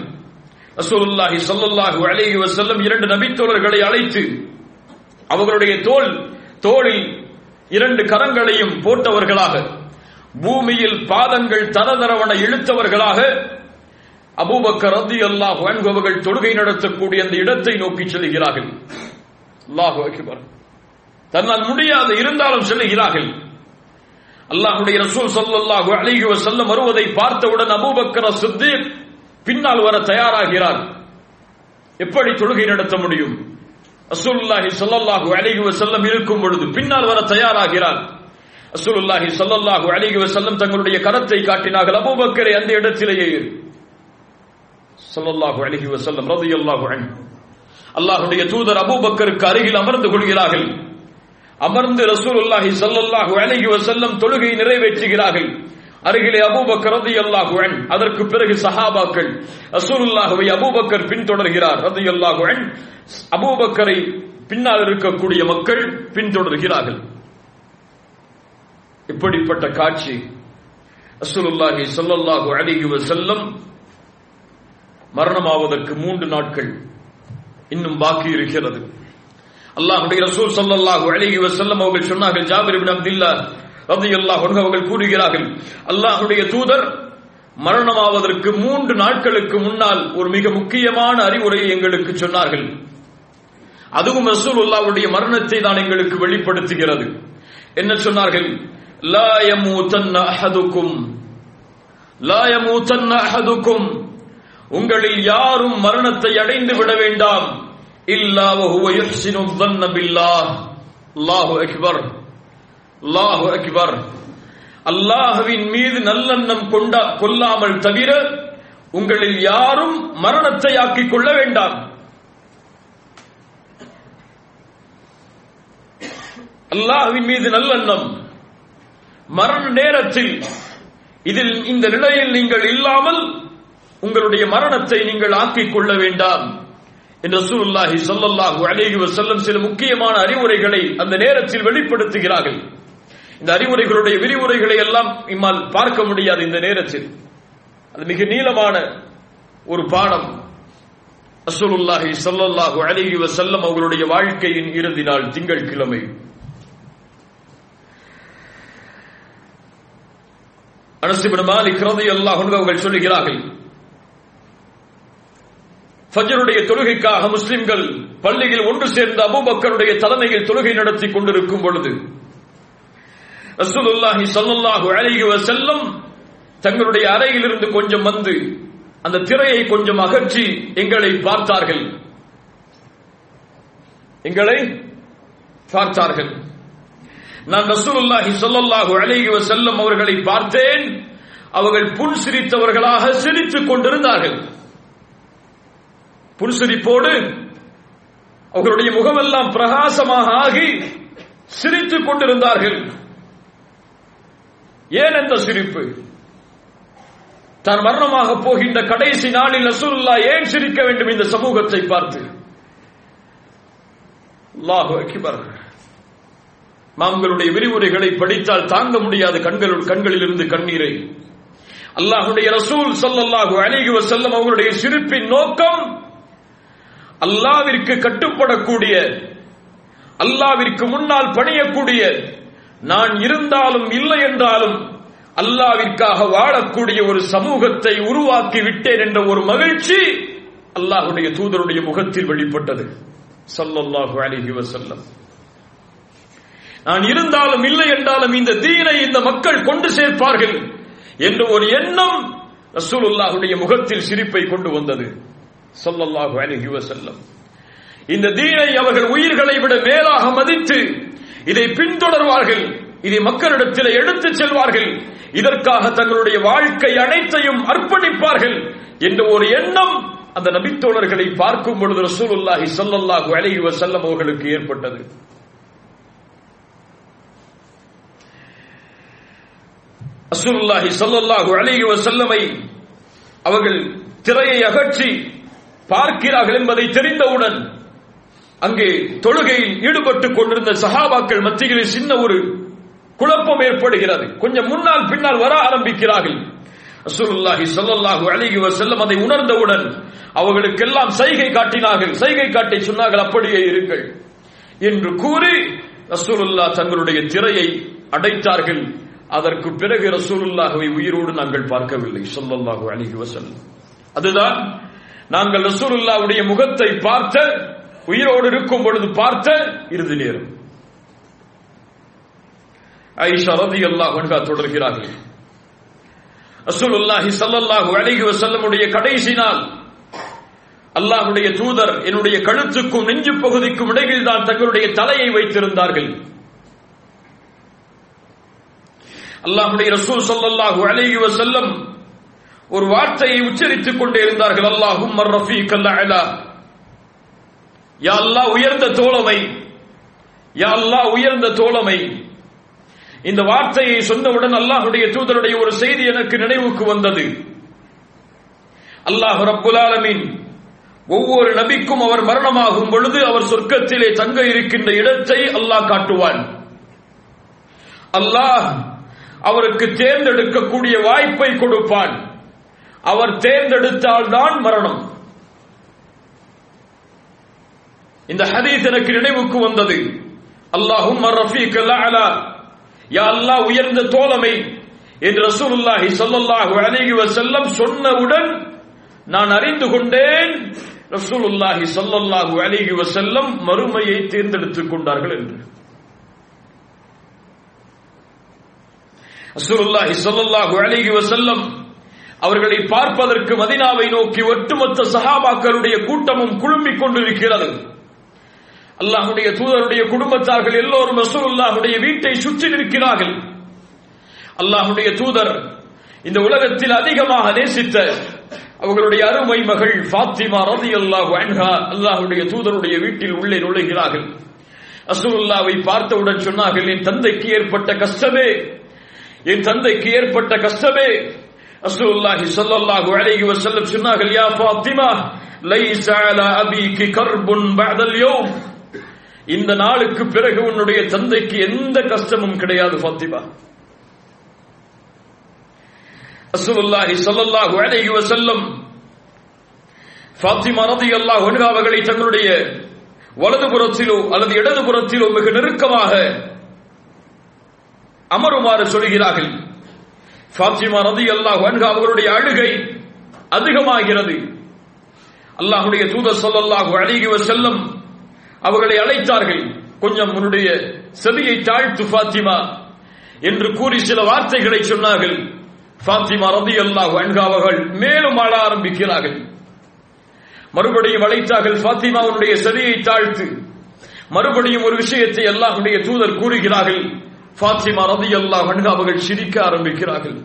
ரசூலுல்லாஹி சல்லல்லாஹு அலைஹி வசல்லம் இரண்டு நபித்தோழர்களை அழைத்து அவர்களுடைய தோல் தோளில் இரண்டு கரங்களையும் போட்டவர்களாக பூமியில் பாதங்கள் தரதரவன இழுத்தவர்களாக அபூபக்கர் ரத்தி அல்லாஹ் அவர்கள் தொழுகை நடத்தக்கூடிய அந்த இடத்தை நோக்கி செல்கிறார்கள். அல்லாஹு அக்பர். தன்னால் முடியாது இருந்தாலும் செல்லுகிறார்கள் அல்லாஹுடைய ரசூல் ஸல்லல்லாஹு அலைஹி வஸல்லம் வருவதை பார்த்தவுடன் அபூபக்கர் சித்திக் பின்னால் வர தயாராகிறார். எப்படி தொழுகை நடத்த முடியும்? ரசூல்லாஹி சல்லாஹு அலைஹி செல்லம் இருக்கும் பொழுது பின்னால் வர தயாராகிறார். ரசூலுல்லாஹி ஸல்லல்லாஹு அலைஹி வஸல்லம் தங்களுடைய கரத்தை காட்டினார்கள். அபூபக்கரை அந்த இடத்திலேயே இரு. ஸல்லல்லாஹு அலைஹி வஸல்லம் ரலியல்லாஹு அன்ஹு. அல்லாஹ்வுடைய தூதர் அபூபக்கருக்கு அருகில் அமர்ந்து கொள்கிறார்கள். அமர்ந்து ரசூலுல்லாஹி ஸல்லல்லாஹு அலைஹி வஸல்லம் தொழுகை நிறைவேற்றுகிறார்கள். அருகிலே அபூபக்கர் ரலியல்லாஹு அன்ஹு. அதற்கு பிறகு சஹாபாக்கள் ரசூலுல்லாஹுவை அபூபக்கர் பின்தொடர்கிறார். ரலியல்லாஹு அன்ஹு. அபூபக்கரை பின்னால் இருக்கக்கூடிய மக்கள் பின்தொடர்கிறார்கள். இப்படிப்பட்ட காட்சி அசுலுல்லாஹி சொல்லல்லாஹு அலைஹி செல்லம் மரணமாவதற்கு மூன்று நாட்கள் இன்னும் பாக்கி இருக்கிறது. அல்லாஹுடைய ரசூல் சல்லல்லாஹு அலைஹி வஸல்லம் அவர்கள் சொன்னார்கள் ஜாபிர் இப்னு அப்துல்லா ரலியல்லாஹு அன்ஹு அவர்கள் கூறுகிறார்கள் அல்லாஹுடைய தூதர் மரணமாவதற்கு மூன்று நாட்களுக்கு முன்னால் ஒரு மிக முக்கியமான அறிவுரையை எங்களுக்கு சொன்னார்கள். அதுவும் ரசூலுல்லாஹ்வுடைய மரணத்தை தான் எங்களுக்கு வெளிப்படுத்துகிறது. என்ன சொன்னார்கள்? لا يموتن அஹதுக்கும் لا يموتن அஹதுக்கும் உங்களில் யாரும் மரணத்தை அடைந்து விட வேண்டாம். இல்லா வஹுவ யுஹ்சினு ظن பில்லாஹ் அல்லாஹு அக்பர். அல்லாஹு அக்பர். அல்லாஹ்வின் மீது நல்லெண்ணம் கொண்டா கொல்லாமல் தவிர உங்களில் யாரும் மரணத்தை ஆக்கிக் கொள்ள வேண்டாம். அல்லாஹ்வின் மீது நல்லெண்ணம். மரண நேரத்தில் இதில் இந்த நிலையில் நீங்கள் இல்லாமல் உங்களுடைய மரணத்தை நீங்கள் ஆக்கிக் கொள்ள வேண்டாம். என்று ரசூலுல்லாஹி ஸல்லல்லாஹு அலைஹி வஸல்லம் சில முக்கியமான அறிவுரைகளை அந்த நேரத்தில் வெளிப்படுத்துகிறார்கள். இந்த அறிவுரைகளுடைய விரிவுரைகளை எல்லாம் இம்மால் பார்க்க முடியாது இந்த நேரத்தில். அது மிக நீளமான ஒரு பாடம். ரசூலுல்லாஹி ஸல்லல்லாஹு அலைஹி வஸல்லம் அவர்களுடைய வாழ்க்கையின் இறுதி நாள் திங்கட்கிழமை. இப்னு மாலிக் ரலியல்லாஹு அவர்கள் சொல்லுகிறார்கள் ஃபஜருடைய தொழுகைக்காக முஸ்லிம்கள் பள்ளியில் ஒன்று சேர்ந்த அபுபக்கருடைய தலைமையில் தொழுகை நடத்தி கொண்டிருக்கும் பொழுது ரசூலுல்லாஹி சல்லுல்லாஹு அலைஹி வஸல்லம் தங்களுடைய அறையிலிருந்து கொஞ்சம் வந்து அந்த திரையை கொஞ்சம் அகற்றி எங்களை பார்த்தார்கள். எங்களை பார்த்தார்கள். நான் ரசூலுல்லாஹி சொல்லல்லாஹு அழகி செல்லும் அவர்களை பார்த்தேன். அவர்கள் புன் சிரித்தவர்களாக சிரித்துக் கொண்டிருந்தார்கள். புன்சிரிப்போடு அவர்களுடைய முகமெல்லாம் பிரகாசமாக ஆகி சிரித்துக் கொண்டிருந்தார்கள். ஏன் அந்த சிரிப்பு? தான் மரணமாக போகின்ற கடைசி நாளில் ரசூலுல்லா ஏன் சிரிக்க வேண்டும் இந்த சமூகத்தை பார்த்து? அல்லாஹு அக்பர். மாம்களுடைய விரிவுரைகளை படித்தால் தாங்க முடியாது கண்களுள் கண்களில் இருந்து கண்ணீரை. அல்லாஹுடைய ரசூல் ஸல்லல்லாஹு அலைஹி வஸல்லம் அவர்களுடைய சிரிப்பின் நோக்கம் அல்லாவிற்கு கட்டுப்படக்கூடிய அல்லாவிற்கு முன்னால் பணியக்கூடிய நான் இருந்தாலும் இல்லை என்றாலும் அல்லாவிற்காக வாழக்கூடிய ஒரு சமூகத்தை உருவாக்கி விட்டேன் என்ற ஒரு மகிழ்ச்சி அல்லாஹுடைய தூதருடைய முகத்தில் வெளிப்பட்டது. சல்லல்லாஹு அலிஹி வசல்லம் நான் இருந்தாலும் இல்லை என்றாலும் இந்த தீனை இந்த மக்கள் கொண்டு சேர்ப்பார்கள் என்ற ஒரு எண்ணம் ரசூலுல்லாஹுடைய முகத்தில் சிரிப்பை கொண்டு வந்தது. சொல்லல்லாஹு அலைஹி வஸல்லம். இந்த தீனை அவர்கள் உயிர்களை விட மேலாக மதித்து இதை பின்தொடர்வார்கள். இதை மக்களிடத்தில் எடுத்துச் செல்வார்கள். இதற்காக தங்களுடைய வாழ்க்கை அனைத்தையும் அர்ப்பணிப்பார்கள் என்ற ஒரு எண்ணம் அந்த நபித்தோழர்களை பார்க்கும் பொழுது ரசூலுல்லாஹி ஸல்லல்லாஹு அலைஹி வசல்லம் அவர்களுக்கு ஏற்பட்டது. ரசூலுல்லாஹி ஸல்லல்லாஹு அலைஹி வசல்லமை அவர்கள் திரையை அகற்றி பார்க்கிறார்கள் என்பதை தெரிந்தவுடன் அங்கே தொழுகையில் ஈடுபட்டுக் கொண்டிருந்த சஹாபாக்கள் மத்தியில் சின்ன ஒரு குழப்பம் ஏற்படுகிறது. கொஞ்சம் முன்னால் பின்னால் வர ஆரம்பிக்கிறார்கள். ரசூலுல்லாஹி ஸல்லல்லாஹு அலைஹி வஸல்லம் அதை உணர்ந்தவுடன் அவர்களுக்கெல்லாம் சைகை காட்டினார்கள். சைகை காட்டி சொன்னார்கள் அப்படியே இருங்கள். என்று கூறி ரசூலுல்லா தங்களுடைய திரையை அடைத்தார்கள். அதற்கு பிறகு ரசூலுல்லாஹுவை உயிரோடு நாங்கள் பார்க்கவில்லை சொல்லல்லாஹு அலைஹி வசல்லம் அதுதான் நாங்கள் ரசூலுல்லாவுடைய முகத்தை பார்த்த உயிரோடு இருக்கும் பொழுது பார்த்த இறுதி நேரம். ஐஷா ரதி அல்லாஹ் தொடர்கிறார்கள். ரசூலுல்லாஹி சல்லல்லாஹு அணுகி வசல்லமுடைய கடைசி நாள். அல்லாஹுடைய தூதர் என்னுடைய கழுத்துக்கும் நெஞ்சு பகுதிக்கும் இடையில் தான் தங்களுடைய தலையை வைத்திருந்தார்கள். அல்லாஹுடைய ரசூல் ஸல்லல்லாஹு அலைஹி வசல்லம் ஒரு வார்த்தையை உச்சரித்துக் கொண்டே இருந்தார்கள். அல்லாஹும் ரஃபீக் அலா யா அல்லாஹ் உயர்ந்த தோழமை. யா அல்லாஹ் உயர்ந்த தோழமை. இந்த வார்த்தையை சொன்னவுடன் அல்லாஹுடைய தூதருடைய ஒரு செய்தி எனக்கு நினைவுக்கு வந்தது. அல்லாஹ் ரப்புலாலமின் ஒவ்வொரு நபிக்கும் அவர் மரணமாகும் பொழுது அவர் சொர்க்கத்திலே தங்க இருக்கின்ற இடத்தை அல்லாஹ் காட்டுவான். அல்லாஹ் அவருக்கு தேர்ந்தெடுக்கக்கூடிய வாய்ப்பை கொடுப்பான். அவர் தேர்ந்தெடுத்தால் தான் மரணம். இந்த ஹதீஸ் எனக்கு நினைவுக்கு வந்தது. அல்லாஹும் ரஃபீக் அலா யா அல்லாஹ் உயர்ந்த தோழமை. என்று ரசூலுல்லாஹி ஸல்லல்லாஹு அலைஹி வஸல்லம் சொன்னவுடன் நான் அறிந்து கொண்டேன் ரசூலுல்லாஹி ஸல்லல்லாஹு அலைஹி வஸல்லம் மறுமையை தேர்ந்தெடுத்துக் கொண்டார்கள் என்று. ரசூலுல்லாஹி ஸல்லல்லாஹு அலைஹி வஸல்லம் அவர்களை பார்ப்பதற்கு மதினாவை நோக்கி ஒட்டுமொத்த சஹாபாக்களுடைய கூட்டமும் குழும்பிக் கொண்டிருக்கிறது. அல்லாஹுடைய தூதருடைய குடும்பத்தார்கள் எல்லோரும் ரசூலுல்லாஹுடைய வீட்டை சுற்றி நிற்கிறார்கள். அல்லாஹுடைய தூதர் இந்த உலகத்தில் அதிகமாக நேசித்த அவர்களுடைய அருமை மகள் ஃபாத்திமா ரலியல்லாஹு அன்ஹா அல்லாஹுடைய தூதருடைய வீட்டில் உள்ளே நுழைகிறார்கள். அசூல்லாவை பார்த்தவுடன் சொன்னார்கள் என் தந்தைக்கு ஏற்பட்ட கஷ்டமே என் தந்தைக்கு ஏற்பட்ட கஷ்டமே. ரசூலுல்லாஹி ஸல்லல்லாஹு அலைஹி வஸல்லம் சொன்னார்கள் யா ஃபாத்திமா லைஸ அலா அபீகி கர்புன் பஅதல் யௌம். இந்த நாளுக்கு பிறகு உன்னுடைய தந்தைக்கு எந்த கஷ்டமும் கிடையாது ஃபாத்திமா. ரசூலுல்லாஹி ஸல்லல்லாஹு அலைஹி வஸல்லம் ஃபாத்திமா ரலியல்லாஹு அன்ஹா அவர்களை தங்களுடைய வலதுபுறத்திலோ அல்லது இடதுபுறத்திலோ மிக நெருக்கமாக அமருமாறு சொல்கிறார்கள். ஃபாத்திமா ரதி அல்லாஹ் அவர்களுடைய அழுகை அதிகமாகிறது. அல்லாஹுடைய தூதர் ஸல்லல்லாஹு அழகி செல்லும் அவர்களை அழைத்தார்கள். கொஞ்சம் உன்னுடைய செவியை தாழ்த்து ஃபாத்திமா என்று கூறி சில வார்த்தைகளை சொன்னார்கள். ஃபாத்திமா ரதி அல்லாஹ் அவர்கள் மேலும் ஆள ஆரம்பிக்கிறார்கள். மறுபடியும் அழைத்தார்கள் ஃபாத்திமாவுடைய செவியை தாழ்த்து. மறுபடியும் ஒரு விஷயத்தை அல்லாஹுடைய தூதர் கூறுகிறார்கள். ஃபாத்திமா ரதி அல்லாஹ் அவர்கள் சிரிக்க ஆரம்பிக்கிறார்கள்.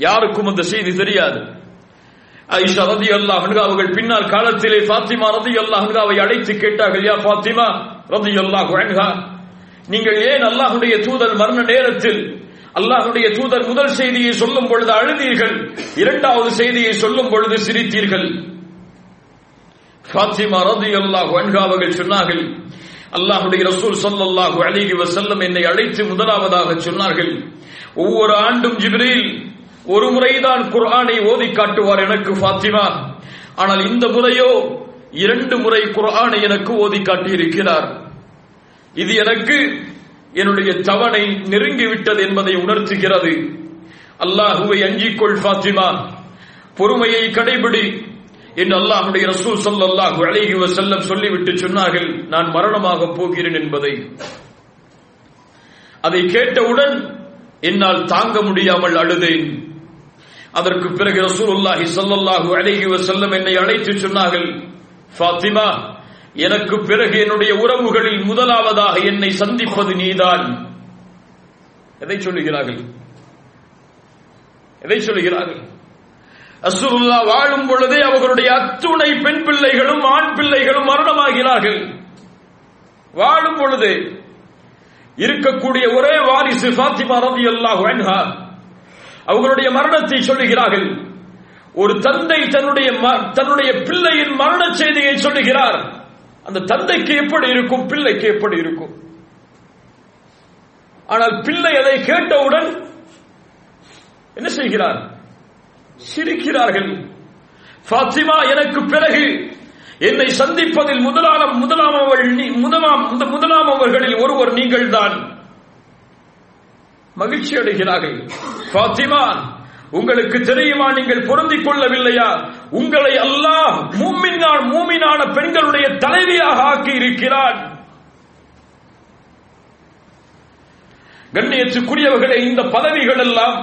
யாருக்கும் அந்த செய்தி தெரியாது. ஐஷா ரதி அல்லாஹ் அவர்கள் பின்னால் காலத்திலே ஃபாத்திமா ரதி அல்லாஹ் அழைத்து கேட்டார்கள் யா ஃபாத்திமா ரதி அல்லாஹ் நீங்கள் ஏன் அல்லாஹுடைய தூதர் மரண நேரத்தில் அல்லாஹுடைய தூதர் முதல் செய்தியை சொல்லும் பொழுது அழுதீர்கள்? இரண்டாவது செய்தியை சொல்லும் பொழுது சிரித்தீர்கள். ஃபாத்திமா ரதி அல்லாஹ் அவர்கள் சொன்னார்கள் அல்லாஹுடைய ரசூல் சொல்லல்லாஹு அலிஹி வசல்லம் என்னை அழைத்து முதலாவதாக சொன்னார்கள். ஒவ்வொரு ஆண்டும் ஜிப்ரீல் ஒரு முறைதான் குர்ஆனை ஓதி காட்டுவார் எனக்கு ஃபாத்திமா. ஆனால் இந்த முறையோ இரண்டு முறை குர்ஆனை எனக்கு ஓதி காட்டியிருக்கிறார். இது எனக்கு என்னுடைய தவணை நெருங்கிவிட்டது என்பதை உணர்த்துகிறது. அல்லாஹுவை அஞ்சிக்கொள் ஃபாத்திமா. பொறுமையை கடைபிடி. என்று அல்லாஹுடைய ரசூல் சொல்லல்லாஹு அழகி செல்லம் சொல்லிவிட்டு சொன்னார்கள் நான் மரணமாக போகிறேன் என்பதை. அதை கேட்டவுடன் என்னால் தாங்க முடியாமல் அழுதேன். அதற்கு பிறகு ரசூலுல்லாஹி ஸல்லல்லாஹு அலைஹி செல்லம் என்னை அழைத்து சொன்னார்கள் ஃபாத்திமா எனக்கு பிறகு என்னுடைய உறவுகளில் முதலாவதாக என்னை சந்திப்பது நீதான். எதை சொல்லுகிறார்கள்? எதை சொல்லுகிறார்கள்? அசுருல்லா வாழும் பொழுதே அவர்களுடைய அத்துணை பெண் பிள்ளைகளும் ஆண் பிள்ளைகளும் மரணமாகிறார்கள். வாழும் பொழுதே இருக்கக்கூடிய ஒரே வாரிசு பாத்திமா ரவி அல்லாஹ் அவர்களுடைய மரணத்தை சொல்லுகிறார்கள். ஒரு தந்தை தன்னுடைய தன்னுடைய பிள்ளையின் மரண செய்தியை சொல்லுகிறார். அந்த தந்தைக்கு எப்படி இருக்கும் பிள்ளைக்கு எப்படி இருக்கும்? ஆனால் பிள்ளை அதை கேட்டவுடன் என்ன செய்கிறார்? சிரிக்கிறார்கள். ஃபாத்திமா எனக்கு பிறகு என்னை சந்திப்பதில் முதலாம் முதலாம் அவள் முதலாம் முதலாம் அவர்களில் ஒருவர் நீங்கள் தான் மகிழ்ச்சி அடைகிறார்கள். ஃபாத்திமா உங்களுக்கு தெரியுமா நீங்கள் பொருந்திக் கொள்ளவில்லையா? உங்களை அல்லாஹ் மூமினான் மூமினான பெண்களுடைய தலைவியாக ஆக்கி இருக்கிறான் கண்ணியத்துக்குரியவர்களே இந்த பதவிகள் எல்லாம்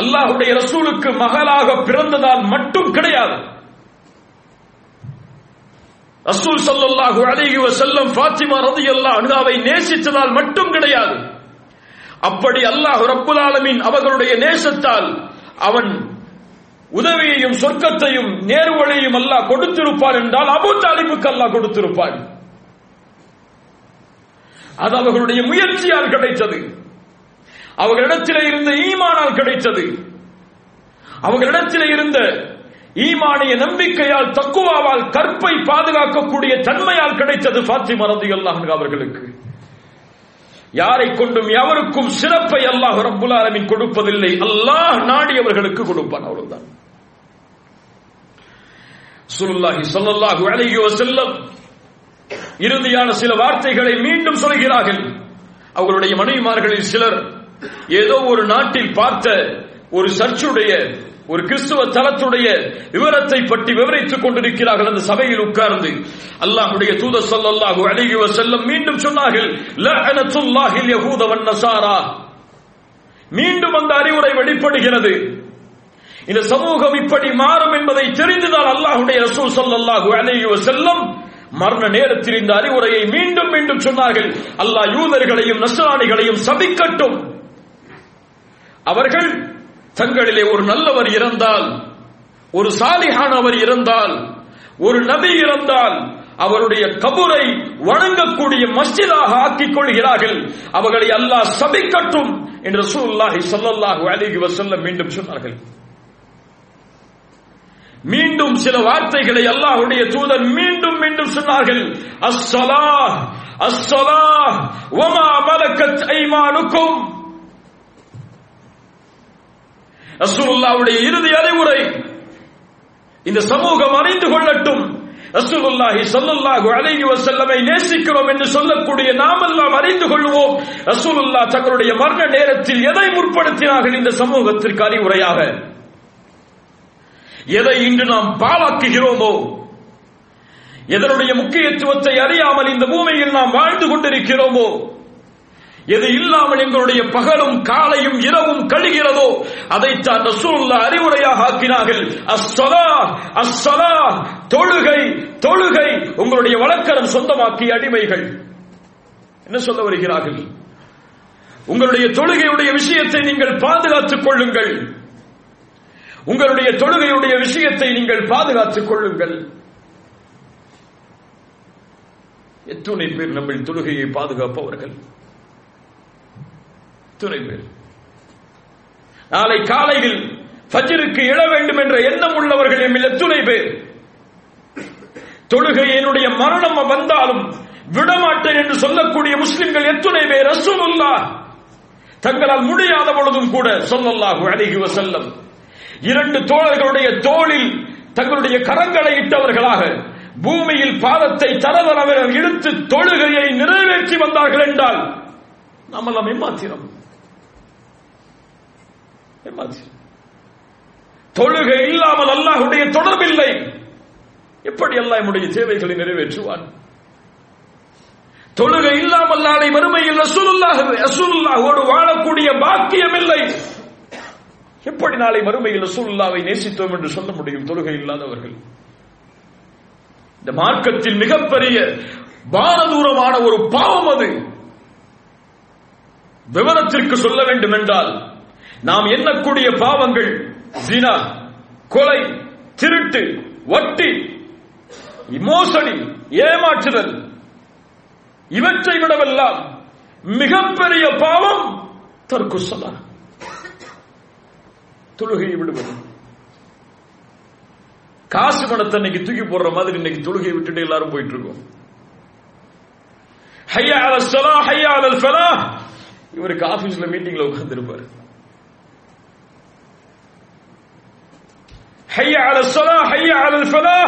அல்லாஹுடைய ரசூலுக்கு மகளாக பிறந்ததால் மட்டும் கிடையாது. ரசூல் ஸல்லல்லாஹு அலைஹி வஸல்லம் ஃபாத்திமா அல்லா அனுதாவை நேசித்ததால் மட்டும் கிடையாது. அப்படி அல்லாஹ் ரப்புல் ஆலமீன் அவர்களுடைய நேசத்தால் அவன் உதவியையும் சொர்க்கத்தையும் நேர்வழியும் அல்லாஹ் கொடுத்திருப்பான் என்றால் அபூ தாலிபுக்கு அல்லாஹ் கொடுத்திருப்பான். அது அவர்களுடைய முயற்சியால் கிடைத்தது. அவர்களிடத்தில் இருந்த ஈமானால் கிடைத்தது. அவர்களிடத்தில் இருந்த ஈமானிய நம்பிக்கையால் தக்குவாவால் கற்பை பாதுகாக்கக்கூடிய தன்மையால் கிடைத்தது பாத்திமா ரலியல்லாஹு அன்ஹா அவர்களுக்கு. யாரை கொண்டும் எவருக்கும் சிறப்பை அல்லாஹ் ரப்புல் ஆலமீன் கொடுப்பதில்லை. அல்லாஹ் நாடியவர்களுக்கு கொடுப்பான் அவ்வளவுதான். சுருல்லாஹி சொல்லல்லாஹு அலைஹி செல்லம் இறுதியான சில வார்த்தைகளை மீண்டும் சொல்கிறார்கள். அவர்களுடைய மனைவிமார்களில் சிலர் ஏதோ ஒரு நாட்டில் பார்த்த ஒரு சர்ச்சுடைய ஒரு கிறிஸ்துவ தலத்துடைய விவரத்தை பற்றி விவரித்துக் கொண்டிருக்கிறார்கள் அந்த சபையில் உட்கார்ந்து. அல்லாஹுடைய தூத ஸல்லல்லாஹு அழகிவ செல்லம் மீண்டும் சொன்னார்கள் மீண்டும் அந்த அறிவுரை வெளிப்படுகிறது. இந்த சமூகம் இப்படி மாறும் என்பதை தெரிந்துதான் அல்லாஹுடைய ரசூல் ஸல்லல்லாஹு அழகிவ செல்லம் மரண நேரத்தில் இந்த அறிவுரையை மீண்டும் மீண்டும் சொன்னார்கள். அல்லாஹ் யூதர்களையும் நசராணிகளையும் சபிக்கட்டும். அவர்கள் தங்களிலே ஒரு நல்லவர் இறந்தால் ஒரு சாலிஹானவர் இறந்தால் ஒரு நபி இறந்தால் அவருடைய கபூரை வணங்கக்கூடிய மஸ்ஜிதாக ஆக்கிக் கொள்கிறார்கள். அவர்களை அல்லாஹ் சபிக்கட்டும் என்று ரசூலுல்லாஹி ஸல்லல்லாஹு அலைஹி வஸல்லம் மீண்டும் சொன்னார்கள். மீண்டும் சில வார்த்தைகளை அல்லாஹ்வுடைய தூதர் மீண்டும் மீண்டும் சொன்னார்கள். அஸ்ஸலா அஸ்ஸலா வமா மலக்கத் ஐமானுக்கும் ரசூலுல்லாவுடைய இறுதி அறிவுரை. இந்த சமூகம் அறிந்து கொள்ளட்டும். ரசூலுல்லாஹி ஸல்லல்லாஹு அலைஹி வஸல்லமை நேசிக்கிறோம் என்று சொல்லக்கூடிய நாமெல்லாம் அறிந்து கொள்வோம். ரசூலுல்லாஹ் தங்களுடைய மரண நேரத்தில் எதை முற்படுத்தினார்கள் இந்த சமூகத்திற்கு அறிவுரையாக? எதை இன்று நாம் பாழாக்குகிறோமோ? எதனுடைய முக்கியத்துவத்தை அறியாமல் இந்த பூமியில் நாம் வாழ்ந்து கொண்டிருக்கிறோமோ? எது இல்லாமல் எங்களுடைய பகலும் காலையும் இரவும் கழிகிறதோ அதைத்தான் ரசூலுல்லா அறிவுரையாக ஆக்கினார்கள். அஸ்ஸலா அஸ்ஸலா தொழுகை தொழுகை உங்களுடைய வழக்கரம் சொந்தமாக்கிய அடிமைகள். என்ன சொல்ல வருகிறார்கள்? உங்களுடைய தொழுகையுடைய விஷயத்தை நீங்கள் பாதுகாத்துக் கொள்ளுங்கள். உங்களுடைய தொழுகையுடைய விஷயத்தை நீங்கள் பாதுகாத்துக் கொள்ளுங்கள். எத்துணை பேர் நம்ம தொழுகையை பாதுகாப்பவர்கள்? எத்துணை பேர் நாளை காலையில் ஃபஜ்ருக்கு எழ வேண்டும் என்ற எண்ணம் உள்ளவர்கள் எம்மில் எத்துணை பேர். தொழுகை என்னுடைய மரணம் வந்தாலும் விடமாட்டேன் என்று சொல்லக்கூடிய முஸ்லிம்கள் எத்துணை பேர். ரசூலுல்லா தங்களால் முடியாத பொழுதும் கூட சொல்லல்லாஹு அழகி வசல்லம் இரண்டு தோழர்களுடைய தோளில் தங்களுடைய கரங்களை இட்டவர்களாக பூமியில் பாதத்தை தரதரவர இழுத்து தொழுகையை நிறைவேற்றி வந்தார்கள் என்றால் நம்ம எம்மாத்திரம் எம்மாத்திரம்? தொழுகை இல்லாமல் அல்லாஹுடைய தொடர்பில்லை எப்படி அல்லாஹ் நம்முடைய தேவைகளை நிறைவேற்றுவான்? தொழுகை இல்லாமல் நாளை மறுமையில் ரசூலுல்லாஹ் ரசூலுல்லாஹோடு வாழக்கூடிய பாக்கியம் இல்லை. எப்படி நாளை மறுமையில் ரசூலுல்லாவை நேசித்தோம் என்று சொல்ல முடியும் தொழுகை இல்லாதவர்கள்? இந்த மார்க்கத்தில் மிகப்பெரிய பாரதூரமான ஒரு பாவம் அது. விவரத்திற்கு சொல்ல வேண்டும் என்றால் நாம் எண்ணக்கூடிய பாவங்கள் ஜினா கொலை திருட்டு வட்டி மோசடி ஏமாற்றுதல் இவற்றை விடவெல்லாம் மிகப்பெரிய பாவம் தற்குசலா தொழுகையை விடுவது. காசு பணத்தை இன்னைக்கு தூக்கி போடுற மாதிரி இன்னைக்கு தொழுகையை விட்டுட்டு எல்லாரும் போயிட்டு இருக்கோம் ஹையா அல சலா ஹையா அலல் ஃபலா. இவருக்கு ஆபீஸ்ல மீட்டிங்ல உட்கார்ந்து இருப்பாரு ஹையா அல சலா ஹையா அலல் ஃபலா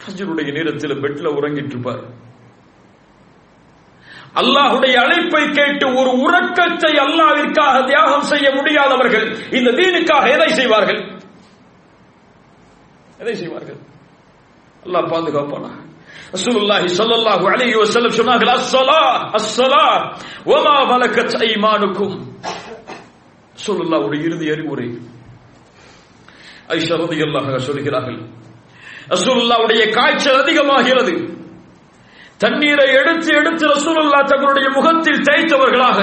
ஃபஜ்ருடைய நேரத்தில் பெட்ல உறங்கிட்டு இருப்பார். அல்லாஹுடைய அழைப்பை கேட்டு ஒரு உறக்கத்தை அல்லாவிற்காக தியாகம் செய்ய முடியாதவர்கள் இந்த தீனுக்காக எதை செய்வார்கள்? எதை செய்வார்கள்? அல்லாஹ் பாதுகாப்பானா? ரசூலுல்லாஹி ஸல்லல்லாஹு அலைஹி வஸல்லம் சொன்னார்கள் அஸ்ஸலா அஸ்ஸலா வமா மலக்கத் ஐமானுக்கும். ரசூலுல்லாஹ்வுடைய இறுதி அறிவுரை. ஐஷா ரலியல்லாஹு சொல்கிறார்கள். ரசூலுல்லாவுடைய காய்ச்சல் அதிகமாகிறது. தண்ணீரை எடுத்து எடுத்து ரசூலுல்லா தங்களுடைய முகத்தில் தேய்த்தவர்களாக.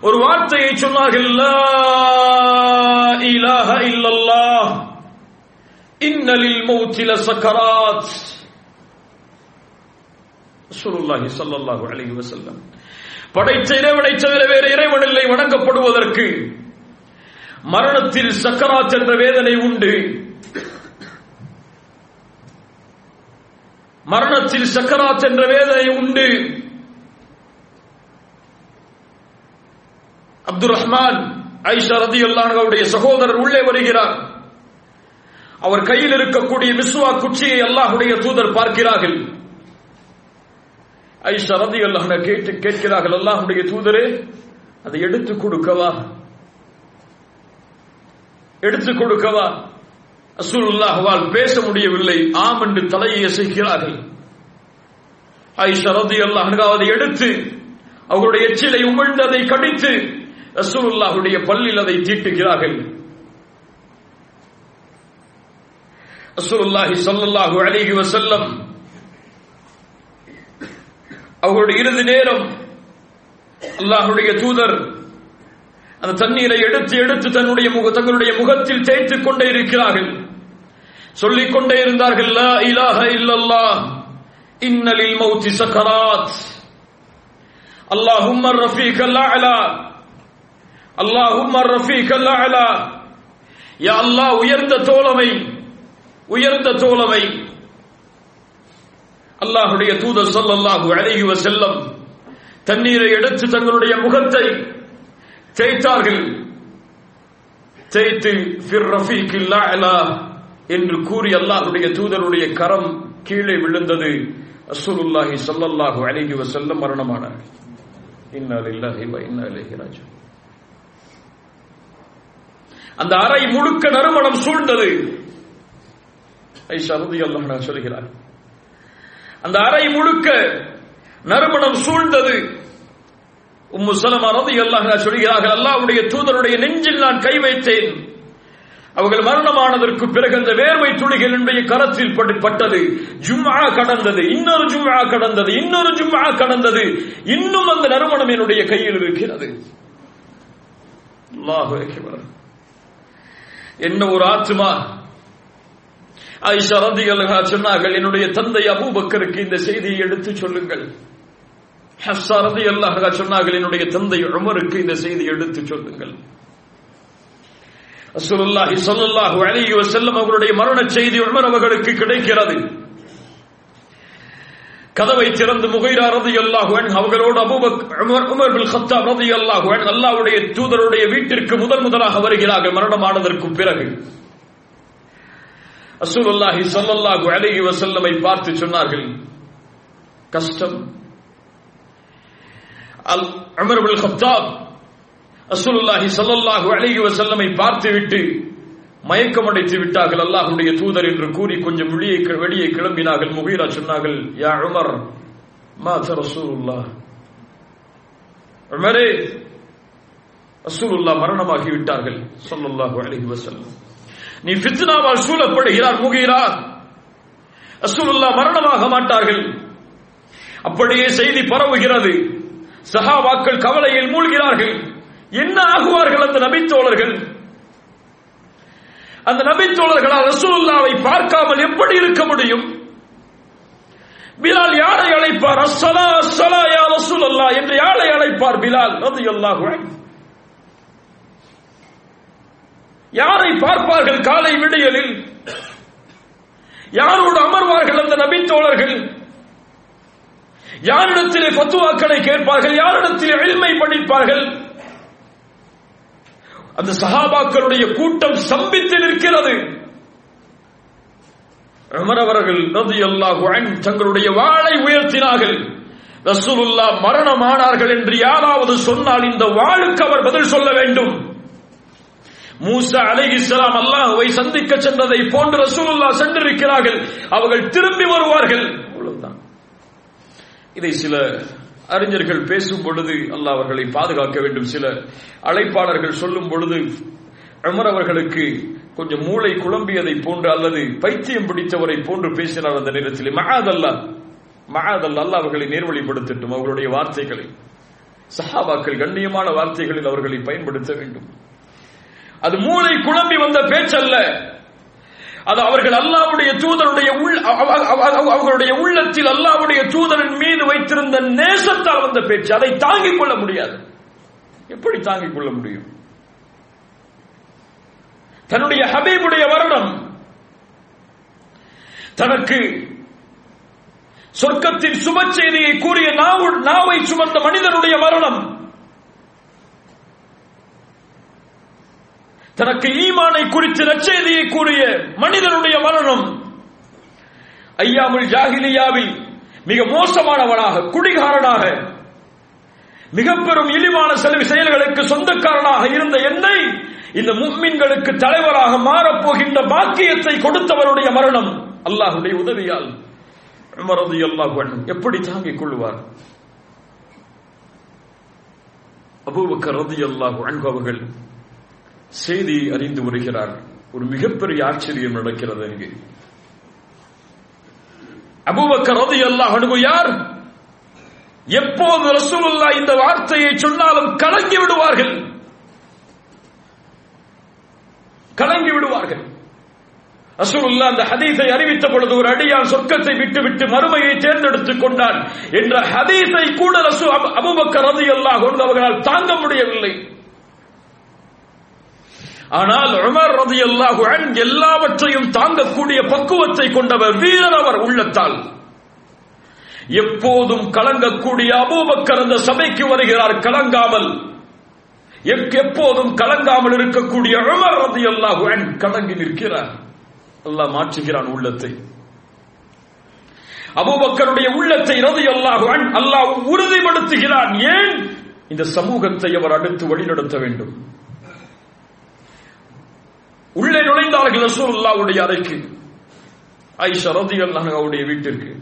ஒரு வார்த்தையை சொன்னார்கள் இலாஹ இல்லல்லா இன்னலில் மௌத்தில சக்கராத். ரசூலுல்லாஹி ஸல்லல்லாஹு அலைஹி வஸல்லம். படைத்த இறைவனை தவிர வேறு இறைவன் இல்லை வணங்கப்படுவதற்கு. மரணத்தில் சக்கராத் என்ற வேதனை உண்டு. மரணத்தில் சக்கராத் என்ற வேதனை உண்டு. அப்துல் ரஹ்மான் ஐஷா ரதி அல்லாஹுடைய சகோதரர் உள்ளே வருகிறார். அவர் கையில் இருக்கக்கூடிய மிஸ்வா குச்சியை அல்லாஹுடைய தூதர் பார்க்கிறார்கள். ஐஷா ரதி அல்லாஹ் கேட்டு கேட்கிறார்கள் அல்லாஹுடைய தூதரே அதை எடுத்துக் கொடுக்கவா? எடுத்துக் கொடுக்கவா? அசூலுல்லாஹ்வால் பேச முடியவில்லை. ஆம் என்று தலையை அசைக்கிறார்கள் ஐஷா ரதி அல்லாஹ் அதை எடுத்து அவருடைய எச்சிலை உமிழ்ந்து அதை கடித்து ரசூலுல்லாஹுடைய பல்லில் அதை தீட்டுகிறார்கள். ரசூலுல்லாஹி ஸல்லல்லாஹு அலைஹி வசல்லம் அவருடைய இறுதி நேரம் அல்லாஹுடைய தூதர் அந்த தண்ணீரை எடுத்து எடுத்து தன்னுடைய முக தங்களுடைய முகத்தில் தேய்த்துக் கொண்டே இருக்கிறார்கள். சொல்லிக் கொண்டே இருந்தார்கள் லா இலாஹ இல்லல்லாஹ் இன்னலில் மௌத்தி சக்கராத். அல்லாஹும் ரஃபீக் அலா அல்லாஹும் ரஃபீக் அலா யா அல்லாஹ் உயர்ந்த தோழமை உயர்ந்த தோழமை. அல்லாஹுடைய தூதர் சொல்லல்லாஹு அலைஹி செல்லம் தண்ணீரை எடுத்து தங்களுடைய முகத்தை தேய்த்தார்கள் தேய்த்து ஃபிர் என்று கூறி அல்லாஹுடைய தூதருடைய கரம் கீழே விழுந்தது. அசுருல்லாஹி ஸல்லல்லாஹு அழகி வஸல்லம் மரணமானார்கள் இன்னா லில்லாஹி வ இன்னா அந்த அறை முழுக்க நறுமணம் சூழ்ந்தது. ஐஷா ரலியல்லாஹு அன்ஹா சொல்கிறார். அந்த அறை முழுக்க நறுமணம் சூழ்ந்தது. உம்மு சலமா ரலியல்லாஹு அன்ஹா சொல்கிறார்கள் அல்லாஹ்வுடைய தூதருடைய நெஞ்சில் நான் கை வைத்தேன். அவர்கள் மரணமானதற்கு பிறகு அந்த வேர்வை துளிகள் என்னுடைய கரத்தில் பட்டு- பட்டது. ஜும்மா கடந்தது. இன்னொரு ஜும்மா கடந்தது. இன்னொரு ஜும்மா கடந்தது. இன்னும் அந்த நறுமணம் என்னுடைய கையில் இருக்கிறது. என்ன ஒரு ஆத்மா? ஐஷா ரதியல்லாஹு சொன்னார்கள் என்னுடைய தந்தை அபூபக்கருக்கு இந்த செய்தியை எடுத்து சொல்லுங்கள். ஹப்ஸா ரதியல்லாஹு சொன்னார்கள் என்னுடைய தந்தை உமருக்கு இந்த செய்தியை எடுத்து சொல்லுங்கள். ரசூலுல்லாஹி ஸல்லல்லாஹு அலைஹி செல்லும் அவருடைய மரண செய்தி உமர் அவர்களுக்கு கிடைக்கிறது. கதவை திறந்து முகைரா ரதி அன்ஹு அவர்களோடு அபூபக் உமர் பில் பின் ரதி ரலியல்லாஹு அல்லாவுடைய தூதருடைய வீட்டிற்கு முதல் முதலாக வருகிறார்கள் மரணமானதற்கு பிறகு. ரசூலுல்லாஹி சொல்லல்லாஹு அலைஹி செல்லமை பார்த்து சொன்னார்கள் கஷ்டம் அல் உமர் பின் கத்தாப் ரசூலுல்லாஹி ஸல்லல்லாஹு அலைஹி வஸல்லமை பார்த்துவிட்டு மயக்கமடைத்து விட்டார்கள். அல்லாஹுடைய தூதர் என்று கூறி கொஞ்சம் வெளியே வெளியே கிளம்பினார்கள். முகீரா சொன்னார்கள் யா உமர் மாத ரசூலுல்லாஹ். உமரே ரசூலுல்லாஹ் மரணமாகி விட்டார்கள். சொல்லுல்லாஹு அலைஹி வசல்லம் நீ ஃபித்னாவால் சூழப்படுகிறார் முகீரா. ரசூலுல்லாஹ் மரணமாக மாட்டார்கள். அப்படியே செய்தி பரவுகிறது. சஹாபாக்கள் கவலையில் மூழ்கிறார்கள். என்ன ஆகுவார்கள் அந்த நபித்தோழர்கள்? அந்த நபித்தோழர்களால் ரசூல்லாவை பார்க்காமல் எப்படி இருக்க முடியும்? பிலால் யாரை அழைப்பார்? அஸ்ஸலா அஸ்ஸலா யா ரசூலல்லா என்று யாரை அழைப்பார் பிலால் அது அன்ஹு. யாரை பார்ப்பார்கள் காலை விடியலில்? யாரோடு அமர்வார்கள் அந்த நபித்தோழர்கள்? யாரிடத்திலே பத்துவாக்களை கேட்பார்கள் யாரிடத்திலே எளிமை படிப்பார்கள்? அந்த சஹாபாக்களுடைய கூட்டம் சம்பித்து நிற்கிறது. உமர் அவர்கள் தங்களுடைய வாளை உயர்த்தினார்கள். ரசூலுல்லா மரணமானார்கள் என்று யாராவது சொன்னால் இந்த வாளுக்கு அவர் பதில் சொல்ல வேண்டும். மூசா அலை இஸ்லாம் அல்லாஹுவை சந்திக்க சென்றதை போன்று ரசூலுல்லா சென்றிருக்கிறார்கள். அவர்கள் திரும்பி வருவார்கள். இதை சில அறிஞர்கள் பேசும் பொழுது அல்லாஹ் அவர்களை பாதுகாக்க வேண்டும். சில அழைப்பாளர்கள் சொல்லும் பொழுது அமர் அவர்களுக்கு கொஞ்சம் மூளை குழம்பியதை போன்று அல்லது பைத்தியம் பிடித்தவரை போன்று பேசினார் அந்த நேரத்தில் மகாதல்லா மகாதல்லா அல்லா அவர்களை நேர்வழிப்படுத்தட்டும் அவர்களுடைய வார்த்தைகளை. சஹாபாக்கள் கண்ணியமான வார்த்தைகளில் அவர்களை பயன்படுத்த வேண்டும். அது மூளை குழம்பி வந்த பேச்சல்ல. அது அவர்கள் அல்லாவுடைய தூதருடைய உள் அவ- அவ- அவ- அவர்களுடைய உள்ளத்தில் அல்லாவுடைய தூதரின் மீது வைத்திருந்த நேசத்தால் வந்த பேச்சு. அதை தாங்கிக் கொள்ள முடியாது. எப்படி தாங்கிக் கொள்ள முடியும்? தன்னுடைய ஹபீபுடைய வருடம் தனக்கு சொர்க்கத்தின் சுப செய்தியை கூறிய நாவை சுமந்த மனிதனுடைய மரணம் தனக்கு ஈமானை குறித்து நச்செய்தியை கூறிய மனிதனுடைய மரணம் ஐயாமுல் ஜாகிலியாவில் மிக மோசமானவனாக குடிகாரனாக மிக பெரும் இழிவான செலவு செயல்களுக்கு சொந்தக்காரனாக இருந்த என்னை இந்த முக்மின்களுக்கு தலைவராக மாறப்போகின்ற பாக்கியத்தை கொடுத்தவருடைய மரணம் அல்லாஹுடைய உதவியால் உமர் அல்லாஹ் எப்படி தாங்கிக் கொள்வார்? அபூபக்கர் ரலியல்லாஹு அன்ஹு அவர்கள் செய்தி அறிந்து வருகிறார். ஒரு மிகப்பெரிய ஆச்சரியம் நடக்கிறது இங்கே. அபூபக்கர் ரலியல்லாஹு அணுகு யார்? எப்போது ரசூலுல்லா இந்த வார்த்தையை சொன்னாலும் கலங்கி விடுவார்கள். கலங்கி விடுவார்கள். ரசூலுல்லா அந்த ஹதீஸை அறிவித்த பொழுது ஒரு அடியான் சொர்க்கத்தை விட்டுவிட்டு மறுமையை தேர்ந்தெடுத்துக் கொண்டான் என்ற ஹதீஸை கூட ரசூ அபு- அபூபக்கர் ரலியல்லாஹு அவர்களால் தாங்க முடியவில்லை. ஆனால் உமர் ரதி அல்லாஹு எல்லாவற்றையும் தாங்கக்கூடிய பக்குவத்தை கொண்டவர் வீரர் அவர் உள்ளத்தால். எப்போதும் கலங்கக்கூடிய அபூபக்கர் அந்த சபைக்கு வருகிறார் கலங்காமல். எப்போதும் கலங்காமல் இருக்கக்கூடிய உமர் ரதி அல்லாஹு கலங்கி நிற்கிறார். அல்லாஹ் மாற்றுகிறான் உள்ளத்தை. அபூபக்கருடைய உள்ளத்தை ரதி அல்லாஹு அல்லாஹ் உறுதிப்படுத்துகிறான். ஏன்? இந்த சமூகத்தை அவர் அடுத்து வழிநடத்த வேண்டும். உள்ளே நுழைந்தார்கள் ரசூலுல்லாஹ்வுடைய அறைக்கு. ஐஷா ரலியல்லாஹு அவருடைய வீட்டிற்கு.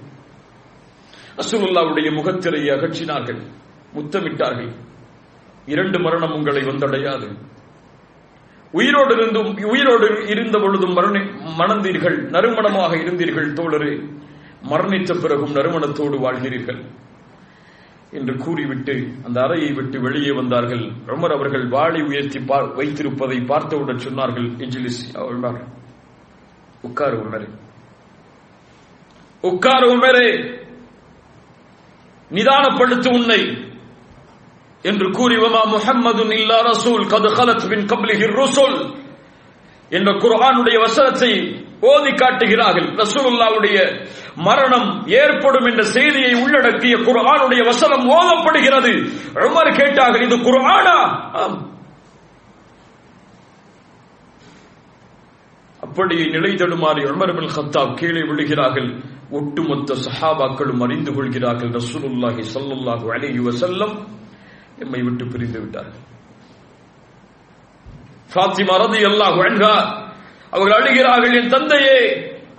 ரசூலுல்லாஹ்வுடைய முகத்திரையை அகற்றினார்கள். முத்தமிட்டார்கள். இரண்டு மரணம் உங்களை வந்தடையாது. உயிரோடு இருந்தும் உயிரோடு இருந்த பொழுதும் மரணி- மணந்தீர்கள். நறுமணமாக இருந்தீர்கள் தோழரே. மரணித்த பிறகும் நறுமணத்தோடு வாழ்கிறீர்கள் என்று கூறிவிட்டு அந்த அறையை விட்டு வெளியே வந்தார்கள். உமர் அவர்கள் வாளை உயர்த்தி வைத்திருப்பதை பார்த்தவுடன் சொன்னார்கள் எஞ்சலிஸ் உமர் உட்காரு உமரே. உட்காரு உமரே. நிதானப்படுத்து உன்னை என்று கூறி வமா முஹம்மதுன் இல்லா ரசூல் கது ஹலத் பின் கப்லிஹிர் ருசுல் என்ற குர்ஹானுடைய வசனத்தை ஓதி காட்டுகிறார்கள் ரசூலுல்லாவுடைய மரணம் ஏற்படும் என்ற செய்தியை உள்ளடக்கிய குர்ஆனுடைய வசனம் ஓதப்படுகிறது. உமர் கேட்டார்கள் இது குர்ஆனா? அப்படி நிலை தடுமாறி உமர் பின் ஹத்தாப் கீழே விழுகிறார்கள். ஒட்டுமொத்த சஹாபாக்களும் அறிந்து கொள்கிறார்கள் ரசூலுல்லாஹி சல்லுல்லாஹு அலைஹி வசல்லம் எம்மை விட்டு பிரிந்து விட்டார்கள். ஃபாத்திமா ரலியல்லாஹு அன்ஹா அவர்கள் அழுகிறார்கள் என் தந்தையே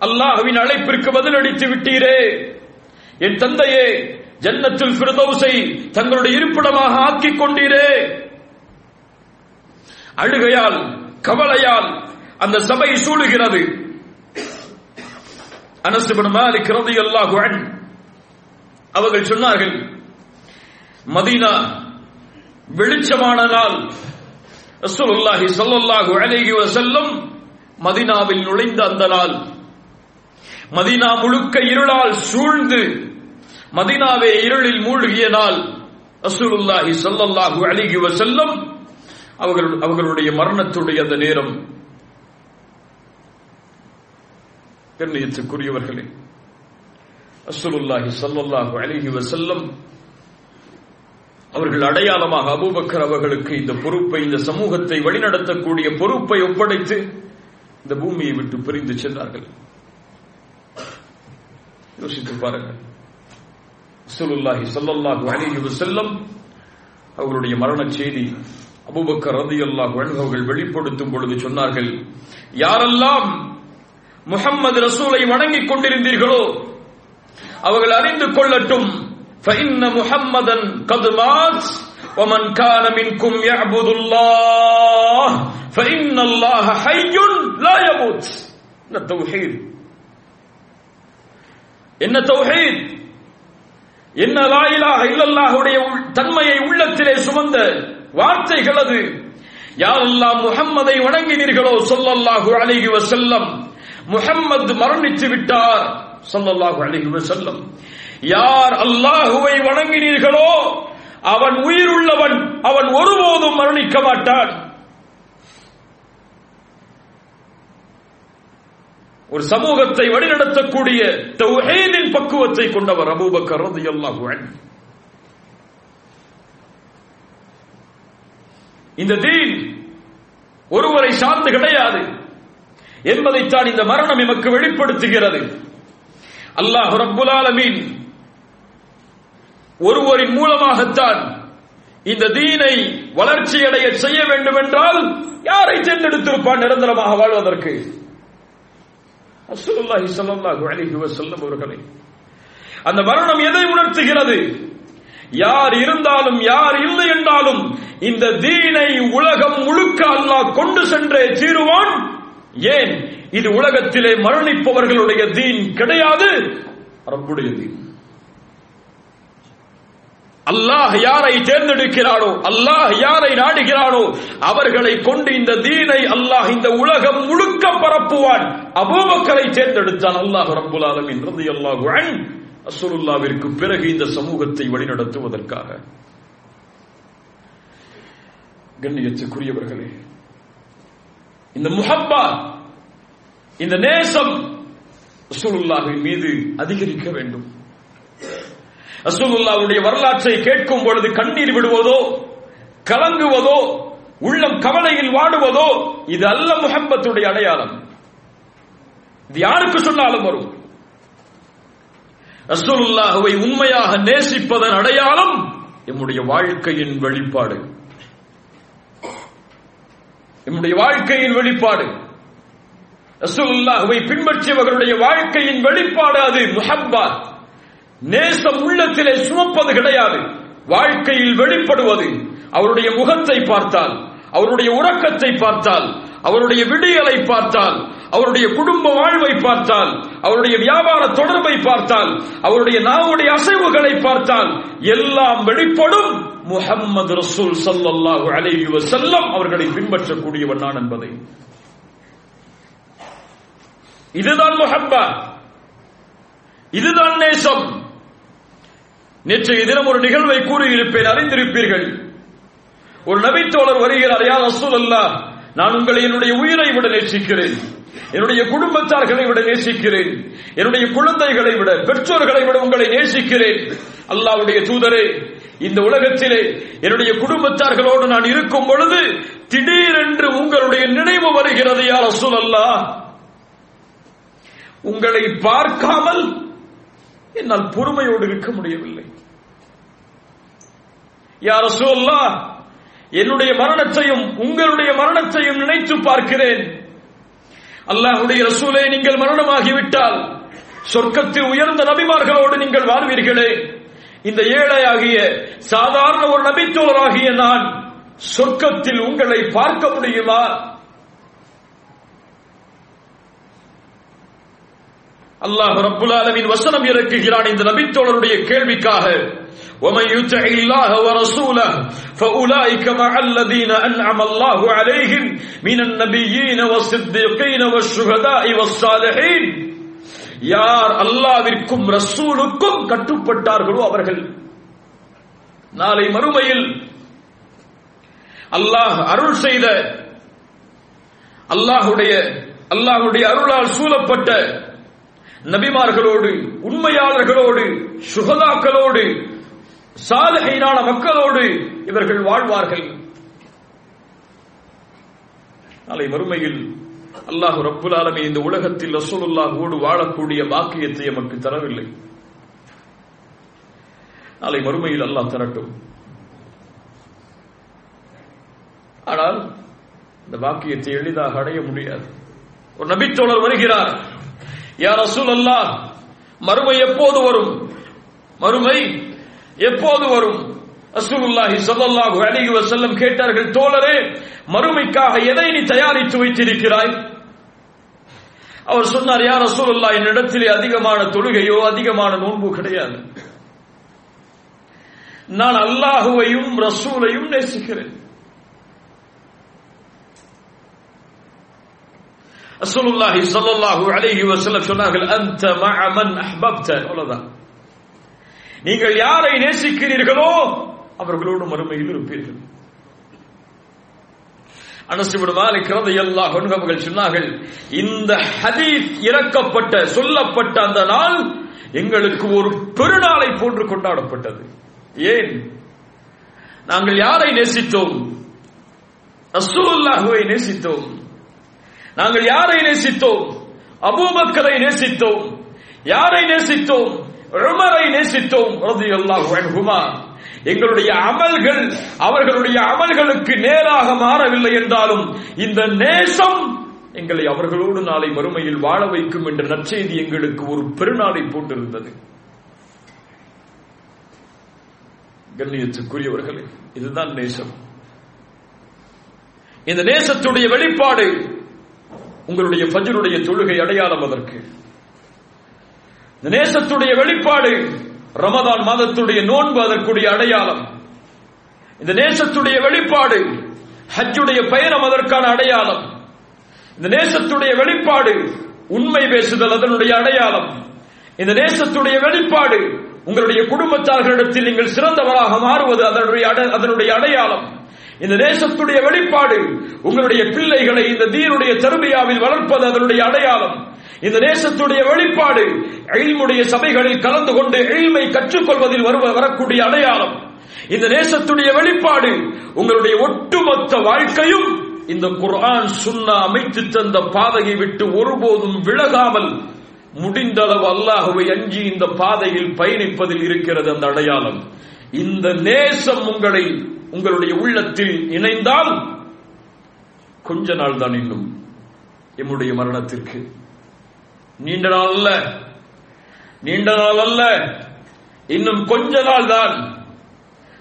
அல்லாஹுவின் அழைப்பிற்கு பதிலளித்து விட்டீரே. என் தந்தையே ஜன்னத்தில் பிரதோசை தங்களுடைய இருப்பிடமாக ஆக்கிக் கொண்டீரே. அழுகையால் கவலையால் அந்த சபை சூழுகிறது. அனஸ் இப்னு மாலிக் ரலியல்லாஹு அவர்கள் சொன்னார்கள் மதீனா வெளிச்சமான நாள் ரசூலுல்லாஹி ஸல்லல்லாஹு அலைஹி வஸல்லம் மதினாவில் நுழைந்த அந்த நாள். மதினா முழுக்க இருளால் சூழ்ந்து மதினாவே இருளில் மூழ்கிய நாள். அசுலுல்லாஹி ஸல்லல்லாஹு அலைஹி செல்லும் அவர்கள் அவர்களுடைய மரணத்துடைய அந்த நேரம். கண்ணியத்துக்குரியவர்களே அசுலுல்லாஹி ஸல்லல்லாஹு அலைஹி வஸல்லம் அவர்கள் அடையாளமாக அபூபக்கர் அவர்களுக்கு இந்த பொறுப்பை இந்த சமூகத்தை வழிநடத்தக்கூடிய பொறுப்பை ஒப்படைத்து இந்த பூமியை விட்டு பிரிந்து சென்றார்கள். யோசித்து பாருங்கள். சுலுல்லாஹி சொல்லல்லாஹு அலிஹி செல்லம் அவர்களுடைய மரண செய்தி அபுபக்கர் ரதி அல்லாஹ் அவர்கள் வெளிப்படுத்தும் பொழுது சொன்னார்கள் யாரெல்லாம் முகம்மது ரசூலை வணங்கிக் கொண்டிருந்தீர்களோ அவர்கள் அறிந்து கொள்ளட்டும். முகம்மதன் கதுமாஸ் ومن كان منكم يعبد الله فإن الله حي لا يموت என்ன தௌஹீத் என்ன தௌஹீத் என்ன லா இலாஹ இல்லல்லாஹுடைய உள்- தன்மையை உள்ளத்திலே சுமந்த வார்த்தைகள் அது யாரெல்லாம் முஹம்மதை வணங்கினீர்களோ ஸல்லல்லாஹு அலைஹி வஸல்லம் முஹம்மது மரணித்து விட்டார் ஸல்லல்லாஹு அலைஹி வஸல்லம் யார் அல்லாஹுவை வணங்கினீர்களோ அவன் உயிருள்ளவன் அவன் ஒருபோதும் மரணிக்க மாட்டான். ஒரு சமூகத்தை வழிநடத்தக்கூடிய தௌஹீதின் பக்குவத்தை கொண்டவர் அபூபக்கர் ரலியல்லாஹு அன்ஹு. இந்த தீன் ஒருவரை சார்ந்து கிடையாது என்பதைத்தான் இந்த மரணம் எமக்கு வெளிப்படுத்துகிறது. அல்லாஹ் ரப்புல் ஆலமீன் ஒருவரின் மூலமாகத்தான் இந்த தீனை வளர்ச்சியடைய செய்ய வேண்டும் என்றால் யாரை தேர்ந்தெடுத்திருப்பான் நிரந்தரமாக வாழ்வதற்கு? ரசூலுல்லாஹி ஸல்லல்லாஹு அலைஹி வஸல்லம் அவர்களை. அந்த மரணம் எதை உணர்த்துகிறது? யார் இருந்தாலும் யார் இல்லை என்றாலும் இந்த தீனை உலகம் முழுக்க அல்லாஹ் கொண்டு சென்றே தீருவான். ஏன்? இது உலகத்திலே மரணிப்பவர்களுடைய தீன் கிடையாது ரப்புடைய தீன். அல்லாஹ் யாரை தேர்ந்தெடுக்கிறானோ அல்லாஹ் யாரை நாடுகிறானோ அவர்களை கொண்டு இந்த தீனை அல்லாஹ் இந்த உலகம் முழுக்க பரப்புவான். அபூபக்கரை தேர்ந்தெடுத்தான் அல்லாஹ் ரப்புல் என்றது ரலியல்லாஹு அன்ஹு. பிறகு இந்த சமூகத்தை வழிநடத்துவதற்காக. கண்ணியத்துக்குரியவர்களே இந்த முஹப்பா இந்த நேசம் ரசூலுல்லாஹின் மீது அதிகரிக்க வேண்டும். ரசூலுல்லாவுடைய வரலாற்றை கேட்கும் பொழுது கண்ணீர் விடுவதோ கலங்குவதோ உள்ளம் கவலையில் வாடுவதோ இது அல்ல முகம்பத்துடைய அடையாளம். இது யாருக்கு சொன்னாலும் வரும். ரசூலுல்லாஹுவை உண்மையாக நேசிப்பதன் அடையாளம் எம்முடைய வாழ்க்கையின் வெளிப்பாடு. எம்முடைய வாழ்க்கையின் வெளிப்பாடு. ரசூலுல்லாஹுவை பின்பற்றியவர்களுடைய வாழ்க்கையின் வெளிப்பாடு அது முஹப்பா. நேசம் உள்ளத்திலே சுமப்பது கிடையாது. வாழ்க்கையில் வெளிப்படுவது. அவருடைய முகத்தை பார்த்தால் அவருடைய உறக்கத்தை பார்த்தால் அவருடைய விடியலை பார்த்தால் அவருடைய குடும்ப வாழ்வை பார்த்தால் அவருடைய வியாபார தொடர்பை பார்த்தால் அவருடைய நாவுடைய அசைவுகளை பார்த்தால் எல்லாம் வெளிப்படும். முஹம்மது ரசூல் சல்லாஹு அலைஹி செல்லம் அவர்களை பின்பற்றக்கூடியவன் நான் என்பதை. இதுதான் முஹப்பா. இதுதான் நேசம். நேற்றைய தினம் ஒரு நிகழ்வை கூறியிருப்பேன் அறிந்திருப்பீர்கள். ஒரு நபித்தோழர் வருகிறார் யார் அசூல் அல்லா நான் உங்களை என்னுடைய உயிரை விட நேசிக்கிறேன். என்னுடைய குடும்பத்தார்களை விட நேசிக்கிறேன். என்னுடைய குழந்தைகளை விட பெற்றோர்களை விட உங்களை நேசிக்கிறேன். அல்லாவுடைய தூதரே இந்த உலகத்திலே என்னுடைய குடும்பத்தார்களோடு நான் இருக்கும் பொழுது திடீரென்று உங்களுடைய நினைவு வருகிறது யார் அசூல் அல்லா உங்களை பார்க்காமல் என்னால் பொறுமையோடு இருக்க முடியவில்லை. யார் ரசூல்லா என்னுடைய மரணத்தையும் உங்களுடைய மரணத்தையும் நினைத்து பார்க்கிறேன். அல்லாஹுடைய ரசூலே நீங்கள் மரணமாகிவிட்டால் சொர்க்கத்தில் உயர்ந்த நபிமார்களோடு நீங்கள் வாழ்வீர்களே. இந்த ஏழையாகிய சாதாரண ஒரு நபித்தோழராகிய நான் சொர்க்கத்தில் உங்களை பார்க்க முடியுமா? அல்லாஹ் ரப்புல் ஆலமீன் வசனம் இறக்குகிறான் இந்த நபித்தோழருடைய கேள்விக்காக. ومن يطع الله ورسوله فاولئك مع الذين انعم الله عليهم من النبيين والصديقين والشهداء والصالحين யார் அல்லாவிற்கும் ரசூலுக்கும் கட்டுப்பட்டார்களோ அவர்கள் நாளை மறுமையில் அல்லாஹ் அருள் செய்த அல்லாஹுடைய அல்லாஹுடைய அருளால் சூழப்பட்ட நபிமார்களோடு உண்மையாளர்களோடு சுகதாக்களோடு சாதகையினான மக்களோடு இவர்கள் வாழ்வார்கள். நாளை மறுமையில் அல்லாஹு ரப்புல் இந்த உலகத்தில் ரசூலுல்லாஹோடு வாழக்கூடிய பாக்கியத்தை எமக்கு தரவில்லை. நாளை மறுமையில் அல்லாஹ் தரட்டும். ஆனால் இந்த பாக்கியத்தை எளிதாக அடைய முடியாது. ஒரு நபிச்சோழர் வருகிறார் யார் ரசூல் அல்லாஹ் மறுமை எப்போது வரும்? மறுமை எப்போது வரும்? அசுல்லாஹி சல்லாஹு அலிஹி வசல்லம் கேட்டார்கள் தோழரே மறுமைக்காக எதை நீ தயாரித்து வைத்திருக்கிறாய்? அவர் சொன்னார் யார் ரசூலுல்லாஹ் என்னிடத்திலே அதிகமான தொழுகையோ அதிகமான நோன்பு கிடையாது. நான் அல்லாஹுவையும் ரசூலையும் நேசிக்கிறேன். ரசூலுல்லாஹி சல்லாஹு அலிஹி வசல்லம் சொன்னார்கள் அந்த மன் அஹ்பப்த. அவ்வளவுதான். நீங்கள் யாரை நேசிக்கிறீர்களோ அவர்களோடு மறுமையில் இருப்பீர்கள். அவர்கள் சொன்னார்கள் இந்த ஹதீஸ் இறக்கப்பட்ட சொல்லப்பட்ட அந்த நாள் எங்களுக்கு ஒரு பெருநாளை போன்று கொண்டாடப்பட்டது. ஏன்? நாங்கள் யாரை நேசித்தோம்? ரசூலுல்லாஹுவை நேசித்தோம். நாங்கள் யாரை நேசித்தோம்? அபூபக்கரை நேசித்தோம். யாரை நேசித்தோம்? உமரை நேசித்தோம் ரலியல்லாஹு எங்களுடைய அமல்கள் அவர்களுடைய அமல்களுக்கு நேராக மாறவில்லை என்றாலும் இந்த நேசம் எங்களை அவர்களோடு நாளை மறுமையில் வாழ வைக்கும் என்ற நற்செய்தி எங்களுக்கு ஒரு பெருநாளை போட்டிருந்தது. கண்ணியத்துக்குரியவர்களே இதுதான் நேசம். இந்த நேசத்துடைய வெளிப்பாடு உங்களுடைய பஜருடைய தொழுகை அடையாளம் அதற்கு. இந்த நேசத்துடைய வெளிப்பாடு ரமதான் மாதத்துடைய நோன்பு அதற்குடைய அடையாளம். இந்த நேசத்துடைய வெளிப்பாடு ஹஜ்ஜுடைய பயணம் அதற்கான அடையாளம். இந்த நேசத்துடைய வெளிப்பாடு உண்மை பேசுதல் அதனுடைய அடையாளம். இந்த நேசத்துடைய வெளிப்பாடு உங்களுடைய குடும்பத்தார்களிடத்தில் நீங்கள் சிறந்தவராக மாறுவது அதனுடைய அட- அதனுடைய அடையாளம். இந்த நேசத்துடைய வெளிப்பாடு உங்களுடைய பிள்ளைகளை இந்த தீனுடைய தருமையாவில் வளர்ப்பது அதனுடைய அடையாளம். இந்த தேசத்துடைய வெளிப்பாடு எழில்முடைய சபைகளில் கலந்து கொண்டு எழில்மை கற்றுக்கொள்வதில் வருவ வரக்கூடிய அடையாளம். இந்த நேசத்துடைய வெளிப்பாடு உங்களுடைய ஒட்டுமொத்த வாழ்க்கையும் இந்த குர்ஆன் சுன்னா அமைத்து தந்த பாதையை விட்டு ஒருபோதும் விலகாமல் முடிந்த அளவு அல்லாஹுவை அஞ்சி இந்த பாதையில் பயணிப்பதில் இருக்கிறது அந்த அடையாளம். இந்த நேசம் உங்களை உங்களுடைய உள்ளத்தில் இணைந்தால் கொஞ்ச நாள் தான் இன்னும் எம்முடைய மரணத்திற்கு நீண்ட நாள் அல்ல. நீண்ட நாள் அல்ல. இன்னும் கொஞ்ச நாள் தான்.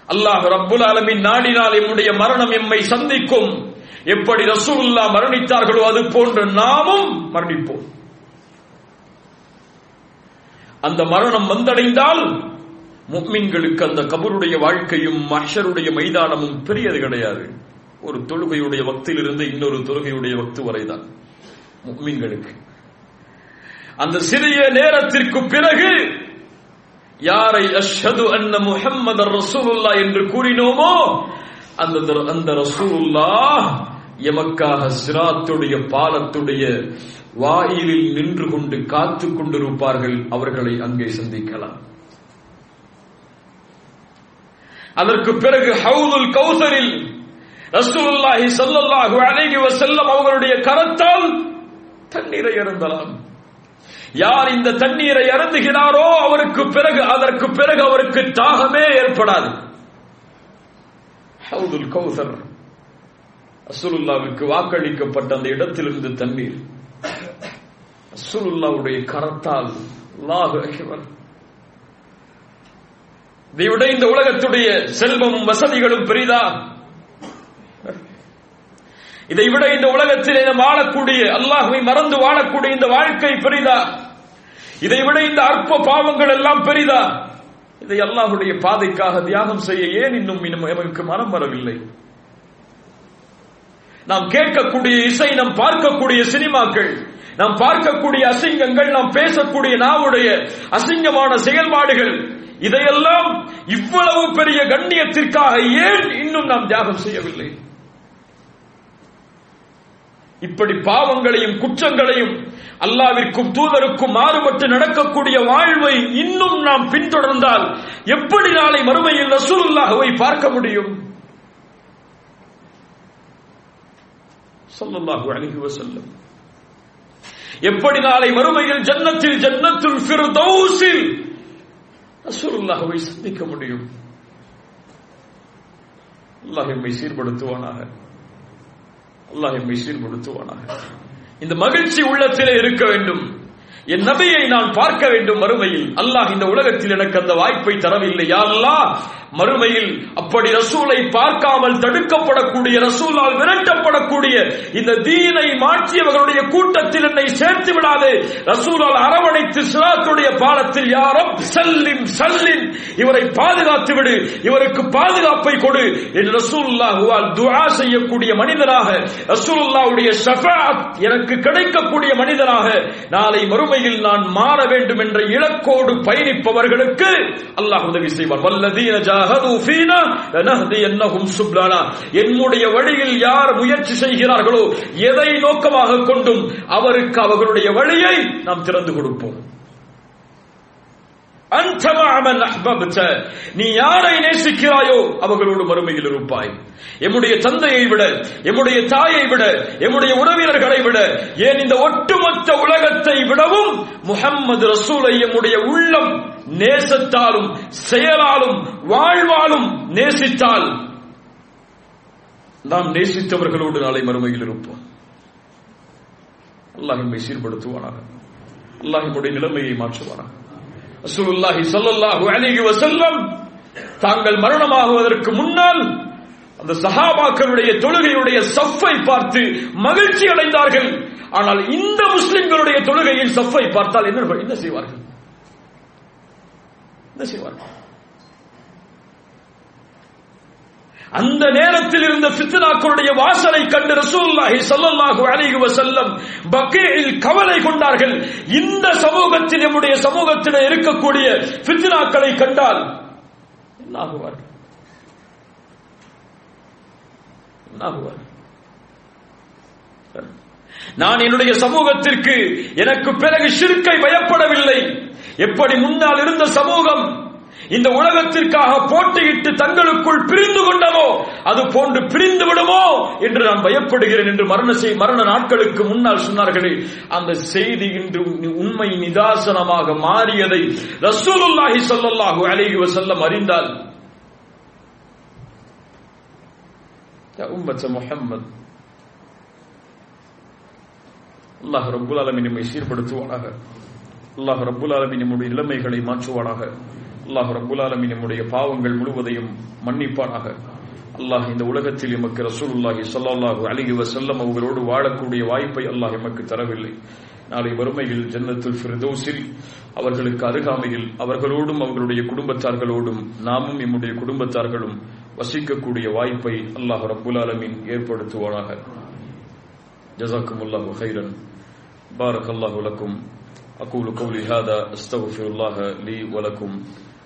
அல்லாஹ் ரப்புல் அலமின் நாடினால் எம்முடைய மரணம் எம்மை சந்திக்கும். எப்படி ரசூல்லா மரணித்தார்களோ அது போன்று நாமும் மரணிப்போம். அந்த மரணம் வந்தடைந்தால் முக்மின்களுக்கு அந்த கபருடைய வாழ்க்கையும் மஷருடைய மைதானமும் பெரியது கிடையாது. ஒரு தொழுகையுடைய வக்திலிருந்து இன்னொரு தொழுகையுடைய வக்து வரைதான். முக்மின்களுக்கு. அந்த சிறிய நேரத்திற்கு பிறகு யாரை அஷ்ஹது அன்ன முஹம்மது ரசூலுல்லா என்று கூறினோமோ அந்த அந்த ரசூலுல்லா எமக்காக சிராத்துடைய பாலத்துடைய வாயிலில் நின்று கொண்டு காத்து கொண்டிருப்பார்கள் அவர்களை அங்கே சந்திக்கலாம். அதற்கு பிறகு ஹவுதுல் கௌசரில் ரசூலுல்லாஹி சல்லல்லாஹு அலைஹி வஸல்லம் அவர்களுடைய கரத்தால் தண்ணீரை இறந்தலாம் யார் இந்த தண்ணீரை அருந்துகிறாரோ அவருக்கு பிறகு அதற்கு பிறகு அவருக்கு தாகமே ஏற்படாது. ஹவுதுல் கௌசர் ரசூலுல்லாவுக்கு வாக்களிக்கப்பட்ட அந்த இடத்திலிருந்து தண்ணீர். அசுலுல்லாவுடைய கரத்தால் இதைவிட இதை விட இந்த உலகத்துடைய செல்வமும் வசதிகளும் பெரிதா? இதை விட இந்த உலகத்தில் நாம் வாழக்கூடிய அல்லாஹுவை மறந்து வாழக்கூடிய இந்த வாழ்க்கை பெரிதா? இதை விட இந்த அற்ப பாவங்கள் எல்லாம் பெரிதா? இதை அல்லாஹுடைய பாதைக்காக தியாகம் செய்ய ஏன் இன்னும் இன்னும் எமக்கு மனம் வரவில்லை? நாம் கேட்கக்கூடிய இசை நாம் பார்க்கக்கூடிய சினிமாக்கள் நாம் பார்க்கக்கூடிய அசிங்கங்கள் நாம் பேசக்கூடிய நாவுடைய அசிங்கமான செயல்பாடுகள் இதையெல்லாம் இவ்வளவு பெரிய கண்ணியத்திற்காக ஏன் இன்னும் நாம் தியாகம் செய்யவில்லை? இப்படி பாவங்களையும் குற்றங்களையும் அல்லாவிற்கும் தூதருக்கும் மாறுபட்டு நடக்கக்கூடிய வாழ்வை இன்னும் நாம் பின்தொடர்ந்தால் எப்படி நாளை மறுமையில் ரசூலுல்லாஹுவை பார்க்க முடியும்? ஸல்லல்லாஹு அலைஹி எப்படி நாளை மறுமையில் ஜன்னத்தில் ஜன்னத்துல் ஃபிர்தௌஸில் ரசூலுல்லாஹுவை சந்திக்க முடியும்? அல்லாஹ் எம்மை சீர்படுத்துவானாக. அல்லாஹ் எம்மை சீர்படுத்துவானாக இந்த மகிழ்ச்சி உள்ளத்திலே இருக்க வேண்டும். என் நபியை நான் பார்க்க வேண்டும் மறுமையில். அல்லாஹ் இந்த உலகத்தில் எனக்கு அந்த வாய்ப்பை தரவில்லை. யா அல்லாஹ் மறுமையில் அப்படி ரசூலை பார்க்காமல் தடுக்கப்படக்கூடிய ரசூலால் விரட்டப்படக்கூடிய இந்த தீனை மாற்றியவர்களுடைய கூட்டத்தில் என்னை சேர்த்து விடாது. ரசூலால் அரவணைத்து சிராத்துடைய பாலத்தில் யாரும் சல்லிம் சல்லிம் இவரை பாதுகாத்து விடு. இவருக்கு பாதுகாப்பை கொடு. என்று ரசூல்லாஹுவால் துஆ செய்யக்கூடிய மனிதராக ரசூல்லாவுடைய ஷஃபாத் எனக்கு கிடைக்கக்கூடிய மனிதராக நாளை மறுமையில் நான் மாற வேண்டும் என்ற இலக்கோடு பயணிப்பவர்களுக்கு அல்லாஹ் உதவி செய்வார். வல்லதீன ஜாஹது ஃபீனா லனஹ்தியன்னஹும் சுப்லானா. என்னுடைய வழியில் யார் முயற்சி செய்கிறார்களோ எதை நோக்கமாக கொண்டும் அவருக்கு அவர்களுடைய வழியை நாம் திறந்து கொடுப்போம். நீ யாரை நேசிக்கிறாயோ அவர்களோடு மறுமையில் இருப்பாய். எம்முடைய தந்தையை விட எம்முடைய தாயை விட எம்முடைய உறவினர்களை விட ஏன் இந்த ஒட்டுமொத்த உலகத்தை விடவும் முஹம்மது ரசூலை எம்முடைய உள்ளம் நேசத்தாலும் செயலாலும் வாழ்வாலும் நேசித்தால் நாம் நேசித்தவர்களோடு நாளை மறுமையில் இருப்போம். அல்லாஹ் நம்மை சீர்படுத்துவானாக. அல்லாஹ் நம்முடைய நிலைமையை மாற்றுவானாக. ரசூலுல்லாஹி ஸல்லல்லாஹு அலிஹி வசல்லம் தாங்கள் மரணமாகுவதற்கு முன்னால் அந்த சஹாபாக்களுடைய தொழுகையுடைய சஃப்பை பார்த்து மகிழ்ச்சி அடைந்தார்கள். ஆனால் இந்த முஸ்லிம்களுடைய தொழுகையில் சஃப்பை பார்த்தால் என்ன என்ன செய்வார்கள்? என்ன செய்வார்கள்? அந்த நேரத்தில் இருந்த பித்னாக்களுடைய வாசலை கண்டு ரசூல்லாஹி ஸல்லல்லாஹு அலைஹி வஸல்லம் பக்கீல் கவலை கொண்டார்கள். இந்த சமூகத்தில் நம்முடைய சமூகத்தில் இருக்கக்கூடிய பித்னாக்களை கண்டால் என்ன ஆகுவார்கள்? நான் என்னுடைய சமூகத்திற்கு எனக்கு பிறகு சிறுக்கை பயப்படவில்லை. எப்படி முன்னால் இருந்த சமூகம் இந்த உலகத்திற்காக போட்டியிட்டு தங்களுக்குள் பிரிந்து கொண்டமோ அது போன்று பிரிந்து விடுமோ என்று நான் பயப்படுகிறேன் என்று மரண செய் மரண நாட்களுக்கு முன்னால் சொன்னார்களே அந்த செய்தி இன்று உண்மை நிதாசனமாக மாறியதை ரசூலுல்லாஹி ஸல்லல்லாஹு அலைஹி வசல்லம் அறிந்தால் உம்மத் முஹம்மத் அல்லாஹ் ரபுல் ஆலமீன் நம்மை சீர்படுத்துவானாக அல்லாஹ் ரபுல் ஆலமீன் நம்முடைய நிலைமைகளை மாற்றுவானாக. அல்லாஹ் ரப்புல் ஆலமீன் நம்முடைய பாவங்கள் முழுவதையும் மன்னிப்பானாக அல்லாஹ் இந்த உலகத்தில் எமக்கு ரசூலுல்லாஹி ஸல்லல்லாஹு அலைஹி வஸல்லம் அவர்களோடு வாழக்கூடிய வாய்ப்பை அல்லாஹ் எமக்கு தரவில்லை நாளை வறுமையில் ஜன்னத்துல் ஃபிர்தௌஸில் அவர்களுக்கு அருகாமையில் அவர்களோடும் அவர்களுடைய குடும்பத்தார்களோடும் நாமும் எம்முடைய குடும்பத்தார்களும் வசிக்கக்கூடிய வாய்ப்பை அல்லாஹ் ரப்புல் ஆலமீன் ஏற்படுத்துவானாக ஜஸாக்குமுல்லாஹு خيرا بارك الله لكم أقول قولي هذا أستغفر الله لي ولكم